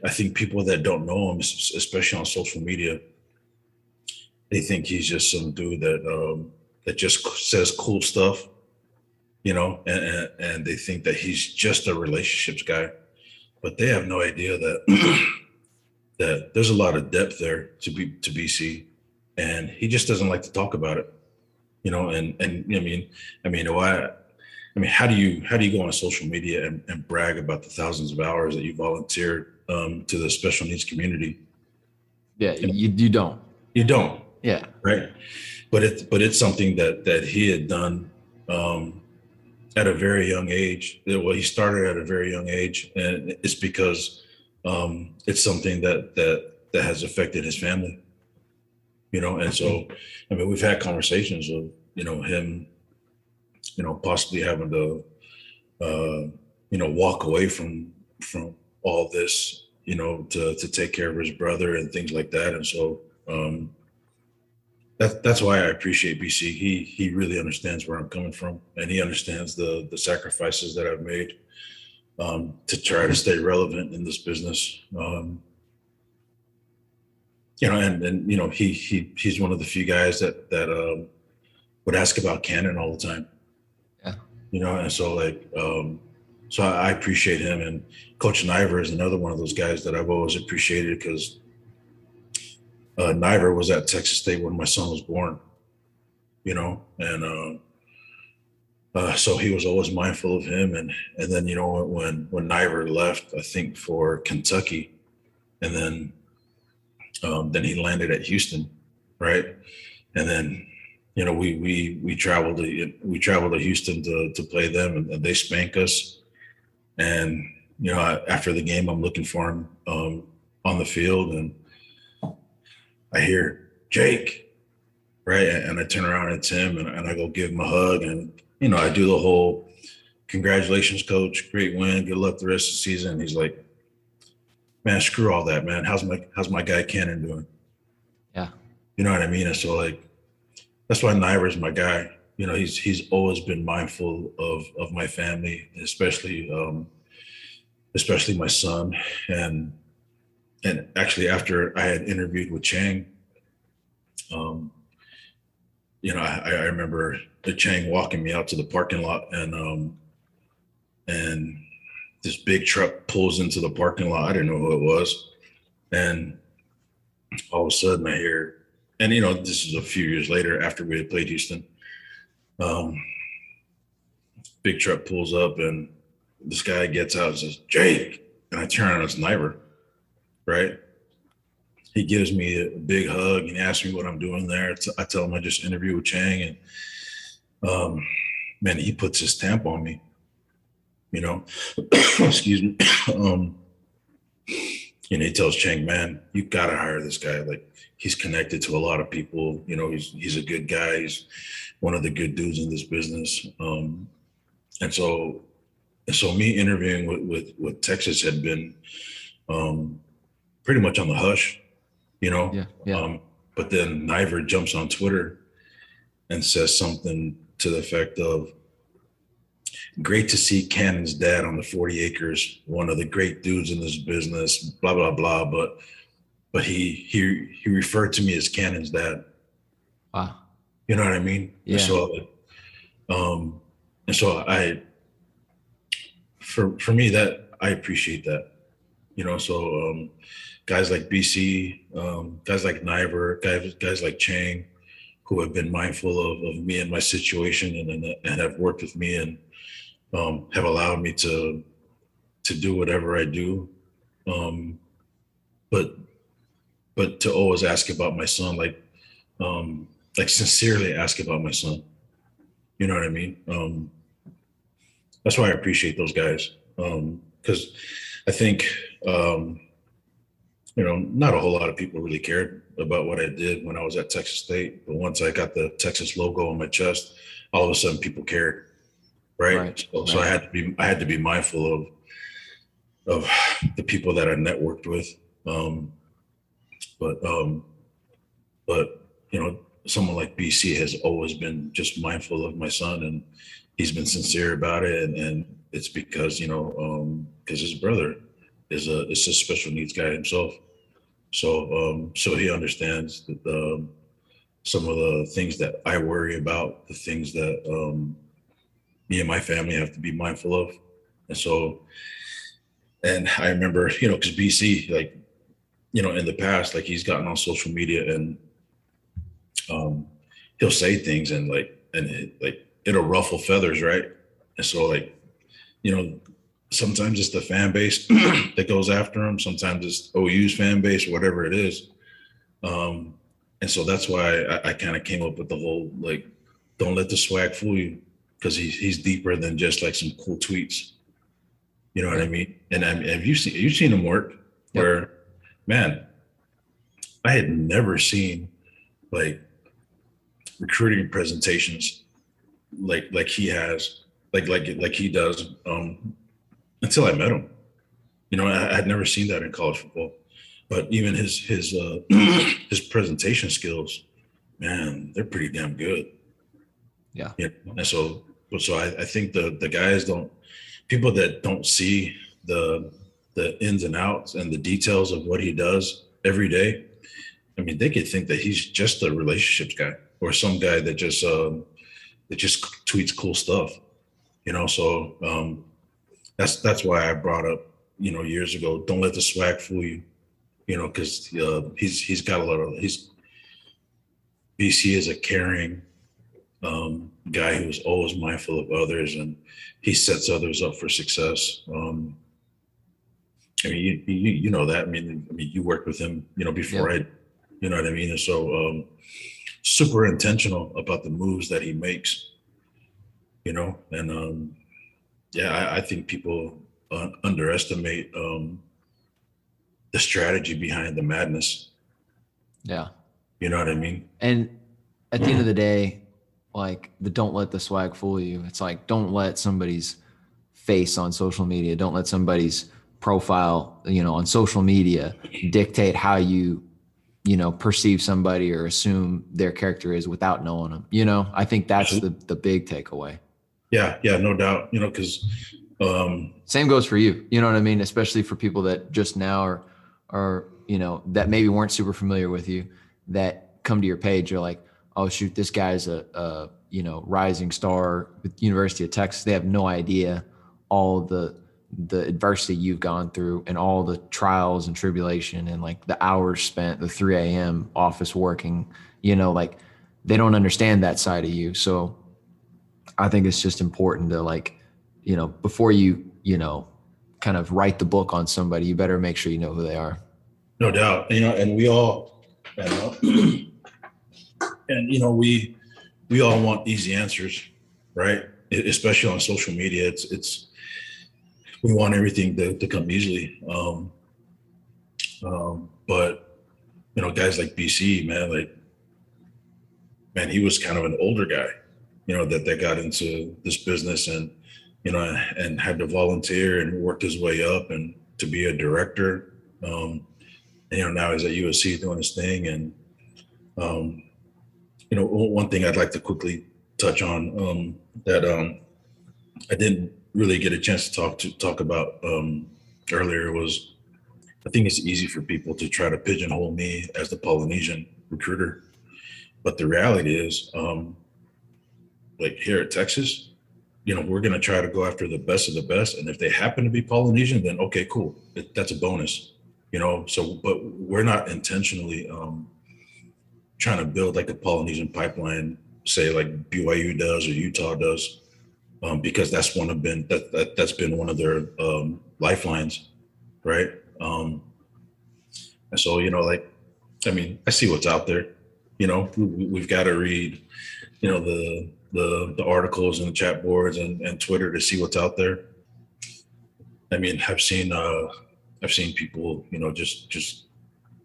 I think people that don't know him, especially on social media, they think he's just some dude that um, that just says cool stuff, you know, and, and, they think that he's just a relationships guy, but they have no idea that that there's a lot of depth there to be to BC, and he just doesn't like to talk about it, you know. And and I mean, I mean, why I mean, how do you how do you go on social media and, and brag about the thousands of hours that you volunteered um, to the special needs community? Yeah, you, you don't. You don't. Yeah. Right. But it's but it's something that that he had done um, at a very young age. Well, he started at a very young age, and it's because um, it's something that that that has affected his family. You know, and so I mean, we've had conversations of you know him you know, possibly having to, uh, you know, walk away from from all this, you know, to to take care of his brother and things like that. And so um, that that's why I appreciate BC. He he really understands where I'm coming from, and he understands the the sacrifices that I've made um, to try to stay relevant in this business. Um, you know, and and you know, he he he's one of the few guys that that um, would ask about Cannon all the time Yeah. you know, and so like, um, so I, appreciate him. And Coach Naivar is another one of those guys that I've always appreciated because uh, Naivar was at Texas State when my son was born, you know, and uh, uh, so he was always mindful of him. And and then you know when when Naivar left, I think for Kentucky, and then um, then he landed at Houston, right, and then you know, we we we traveled to we traveled to Houston to to play them, and, they spank us. And you know, after the game, I'm looking for him um, on the field, and I hear Jake, right? And I turn around and it's him, and, and I go give him a hug, and you know, I do the whole congratulations, coach, great win, good luck the rest of the season. And he's like, man, screw all that, man. How's my how's my guy Cannon doing? Yeah, you know what I mean. And so like that's why is my guy. You know, he's he's always been mindful of of my family, especially um, especially my son. And and actually, after I had interviewed with Chang, um, you know, I, I remember the Chang walking me out to the parking lot, and um, and this big truck pulls into the parking lot. I didn't know who it was, and all of a sudden I hear and you know, this is a few years later after we had played Houston. Um, big truck pulls up and this guy gets out and says, Jake. And I turn on his neighbor, right? He gives me a big hug and asks me what I'm doing there. I tell him I just interviewed with Chang and um, man, he puts his stamp on me, you know, excuse me. um, know, he tells Chang, man, you gotta hire this guy. Like he's connected to a lot of people. You know, he's he's a good guy. He's one of the good dudes in this business. Um, and so, and so me interviewing with with, with Texas had been um, pretty much on the hush, you know. Yeah. Yeah. Um, but then Naivar jumps on Twitter and says something to the effect of, great to see Cannon's dad on the 40 acres, one of the great dudes in this business, blah, blah, blah. But but he he he referred to me as Cannon's dad. Wow. You know what I mean? Yeah. And so um and so I for for me that I appreciate that. You know, so um guys like BC, um, guys like Naivar, guys guys like Chang, who have been mindful of, of me and my situation and, and, and have worked with me and um, have allowed me to to do whatever I do. Um, but but to always ask about my son, like um, like sincerely ask about my son. You know what I mean? Um, that's why I appreciate those guys because um, I think um, you know not a whole lot of people really cared about what I did when I was at Texas State, but once I got the Texas logo on my chest, all of a sudden people cared right? right. So, right. so I had to be I had to be mindful of of the people that I networked with. Um, but um, but you know, someone like BC has always been just mindful of my son, and he's been sincere about it, and, and it's because you know because um, his brother is a is a special needs guy himself. So um, so he understands that um, some of the things that I worry about, the things that um, me and my family have to be mindful of. And so, and I remember, you know, because BC, like, you know, in the past, like he's gotten on social media and um, he'll say things and like, and it, like it'll ruffle feathers, right? And so, like, you know, sometimes it's the fan base that goes after him. Sometimes it's OU's fan base or whatever it is. Um, and so that's why I, I kind of came up with the whole like, don't let the swag fool you because he's he's deeper than just like some cool tweets. You know what I mean? And I mean, have you seen you've seen him work? Where, yep. man, I had never seen like recruiting presentations like like he has, like like like he does, um, until I met him. You know, I, had never seen that in college football. But even his his uh, his presentation skills, man, they're pretty damn good. Yeah. Yeah. And so so I, I think the the guys don't people that don't see the the ins and outs and the details of what he does every day. I mean, they could think that he's just a relationships guy or some guy that just um, that just tweets cool stuff, you know. So um, that's that's why I brought up, you know, years ago. Don't let the swag fool you, you know, because uh, he's he's got a lot of he's BC is a caring, um, guy who's always mindful of others and he sets others up for success. Um, I mean, you, you, you know that. I mean, I mean, you worked with him, you know, before yeah. I, you know what I mean. And so, um, super intentional about the moves that he makes. You know, and um, yeah, I, I think people uh, underestimate um, the strategy behind the madness. Yeah, you know what I mean. And at the end of the day, like the don't let the swag fool you. It's like don't let somebody's face on social media, don't let somebody's profile, you know, on social media dictate how you, you know, perceive somebody or assume their character is without knowing them. You know, I think that's the the big takeaway. Yeah, yeah, no doubt. You know, because um same goes for you. You know what I mean? Especially for people that just now are are, you know, that maybe weren't super familiar with you that come to your page, you're like, oh shoot, this guy's a, a you know rising star with University of Texas. They have no idea all the the adversity you've gone through and all the trials and tribulation and like the hours spent the 3 a.m office working you know like they don't understand that side of you so i think it's just important to like you know before you you know kind of write the book on somebody you better make sure you know who they are. No doubt. You know and we all you know, and you know we we all want easy answers right? Especially on social media. It's it's we want everything to, to come easily. Um Um, but you know, guys like BC, man, like man, he was kind of an older guy, you know, that that got into this business and you know, and had to volunteer and worked his way up and to be a director. Um, and, you know, now he's at USC doing his thing. And um, you know, one thing I'd like to quickly touch on um, that um, I didn't really get a chance to talk to talk about um, earlier was I think it's easy for people to try to pigeonhole me as the Polynesian recruiter, but the reality is, um, like here at Texas, you know, we're going to try to go after the best of the best, and if they happen to be Polynesian, then okay, cool, that's a bonus, you know. So, but we're not intentionally um, trying to build like a Polynesian pipeline, say like BYU does or Utah does, um, because that's one of been that, that that's been one of their um, lifelines, right? Um, and so, you know, like, I mean, I see what's out there. You know, we, have got to read, you know, the the the articles and the chat boards and, and Twitter to see what's out there. I mean, I've seen uh, I've seen people, you know, just just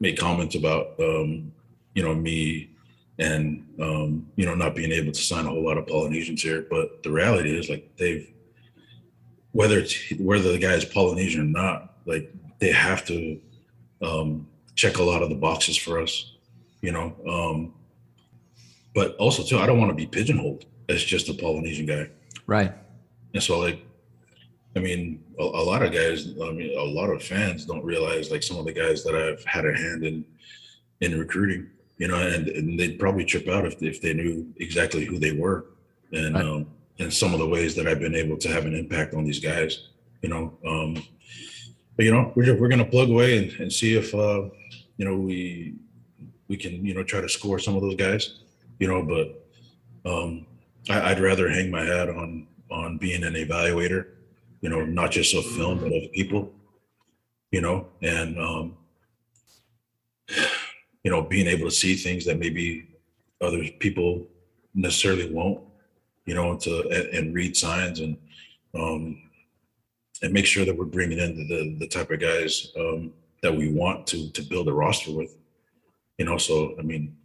make comments about, um, you know, me and um, you know not being able to sign a whole lot of Polynesians here. But the reality is, like, they've whether it's whether the guy is Polynesian or not, like they have to um, check a lot of the boxes for us, you know. Um, but also too, I don't want to be pigeonholed as just a Polynesian guy. Right. And so like, I mean, a, a, lot of guys, I mean, a lot of fans don't realize like some of the guys that I've had a hand in in recruiting, you know, and, and they'd probably trip out if if they knew exactly who they were and right. um and some of the ways that I've been able to have an impact on these guys, you know. Um but you know, we're we're gonna plug away and, and see if uh, you know we we can you know try to score some of those guys, you know. But um, I, would rather hang my hat on on being an evaluator, you know, not just of film but of people, you know, and um, you know, being able to see things that maybe other people necessarily won't, you know, to and, and read signs and um, and make sure that we're bringing in the the type of guys um, that we want to to build a roster with. You know, so I mean,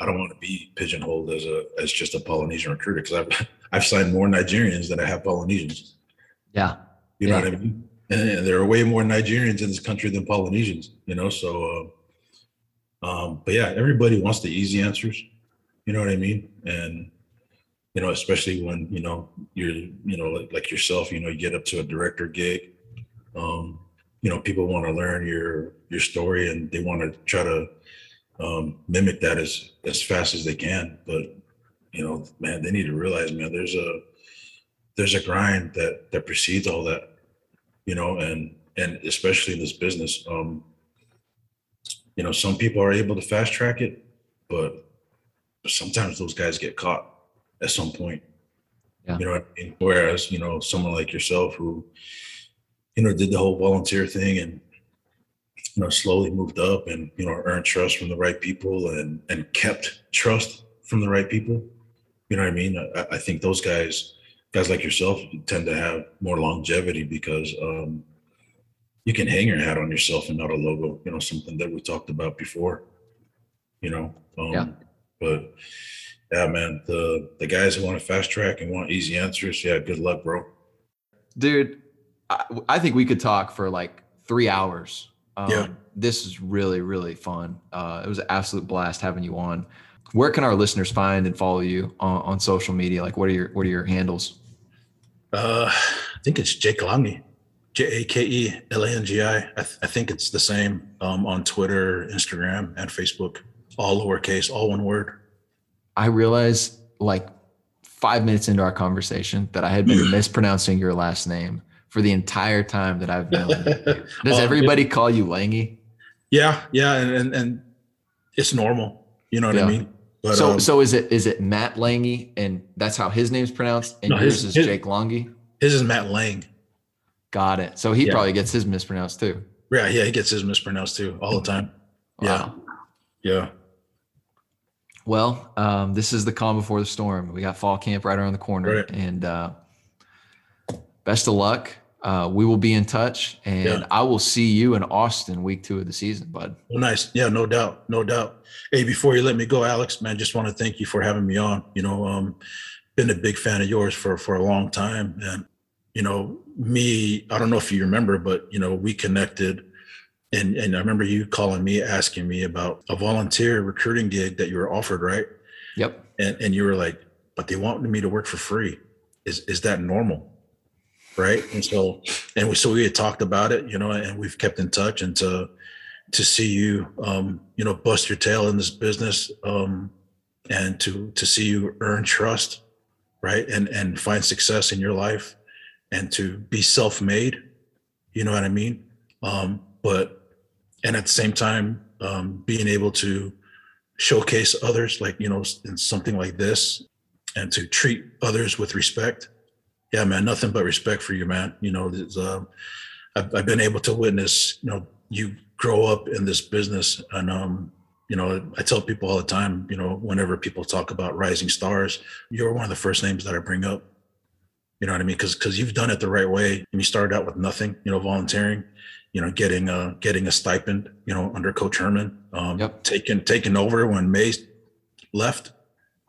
I don't want to be pigeonholed as a as just a Polynesian recruiter because I've I've signed more Nigerians than I have Polynesians. Yeah, you know what I mean. And there are way more Nigerians in this country than Polynesians. You know, so. Uh, um, but yeah, everybody wants the easy answers. You know what I mean? And you know, especially when, you know, you're, you know, like, like yourself, you know, you get up to a director gig, um, you know, people want to learn your, your story and they want to try to um, mimic that as, as fast as they can. But, you know, man, they need to realize, man, there's a, there's a grind that, that precedes all that, you know, and, and especially in this business, um, you know, some people are able to fast track it, but sometimes those guys get caught at some point. Yeah. You know I mean? Whereas, you know, someone like yourself who, you know, did the whole volunteer thing and, you know, slowly moved up and, you know, earned trust from the right people and and kept trust from the right people. You know what I mean? I, I think those guys, guys like yourself tend to have more longevity because um, you can hang your hat on yourself and not a logo, you know, something that we talked about before, you know. Um, yeah. But yeah, man, the the guys who want to fast track and want easy answers, yeah, good luck, bro. Dude, I, I think we could talk for like three hours. Um, yeah, this is really really fun. Uh, it was an absolute blast having you on. Where can our listeners find and follow you on, on social media? Like, what are your what are your handles? Uh, I think it's Jake Langi, J A K E L A N G I. I, th- I think it's the same um, on Twitter, Instagram, and Facebook. All lowercase, all one word. I realized like five minutes into our conversation that I had been mispronouncing your last name for the entire time that I've known you. Does everybody call you Langy? Yeah, yeah, and and, and it's normal. You know what yeah. I mean? But, so um, so is it is it Matt Langy and that's how his name's pronounced and no, yours his, is Jake Langy? His is Matt Lang. Got it. So he yeah. probably gets his mispronounced too. Yeah, yeah, he gets his mispronounced too all the time. Wow. Yeah. Yeah. Well, um, this is the calm before the storm. We got fall camp right around the corner, right. and uh, best of luck. Uh, we will be in touch, and yeah. I will see you in Austin week two of the season, bud. Well, nice. Yeah, no doubt, no doubt. Hey, before you let me go, Alex, man, just want to thank you for having me on. You know, um, been a big fan of yours for for a long time, and you know, me, I don't know if you remember, but you know, we connected. And, and I remember you calling me, asking me about a volunteer recruiting gig that you were offered, right? Yep. And, and you were like, but they wanted me to work for free. Is, is that normal? Right? And so, and we, so we had talked about it, you know, and we've kept in touch. And to to see you, um, you know, bust your tail in this business, um, and to to see you earn trust, right, and and find success in your life, and to be self-made, you know what I mean? Um, but and at the same time, um, being able to showcase others, like you know, in something like this, and to treat others with respect yeah, man, nothing but respect for you, man. You know, uh, I've, I've, been able to witness, you know, you grow up in this business, and um, you know, I tell people all the time, you know, whenever people talk about rising stars, you're one of the first names that I bring up. You know what I mean? Because because you've done it the right way, and you started out with nothing, you know, volunteering, you know, getting a getting a stipend, you know, under Coach Herman, um, yep. taking taking over when May left,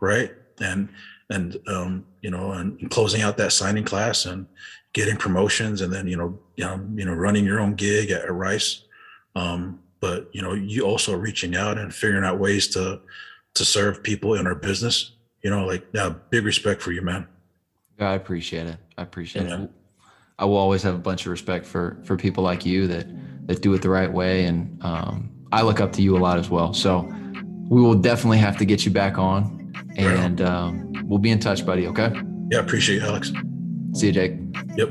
right, and and um, you know, and closing out that signing class and getting promotions, and then you know, you know, you know, running your own gig at, at Rice. Um, but you know, you also reaching out and figuring out ways to to serve people in our business. You know, like yeah, big respect for you, man. Yeah, I appreciate it. I appreciate yeah. it. I will always have a bunch of respect for for people like you that that do it the right way, and um, I look up to you a lot as well. So we will definitely have to get you back on and um, we'll be in touch, buddy. Okay. Yeah, appreciate you, Alex. See you, Jake. Yep.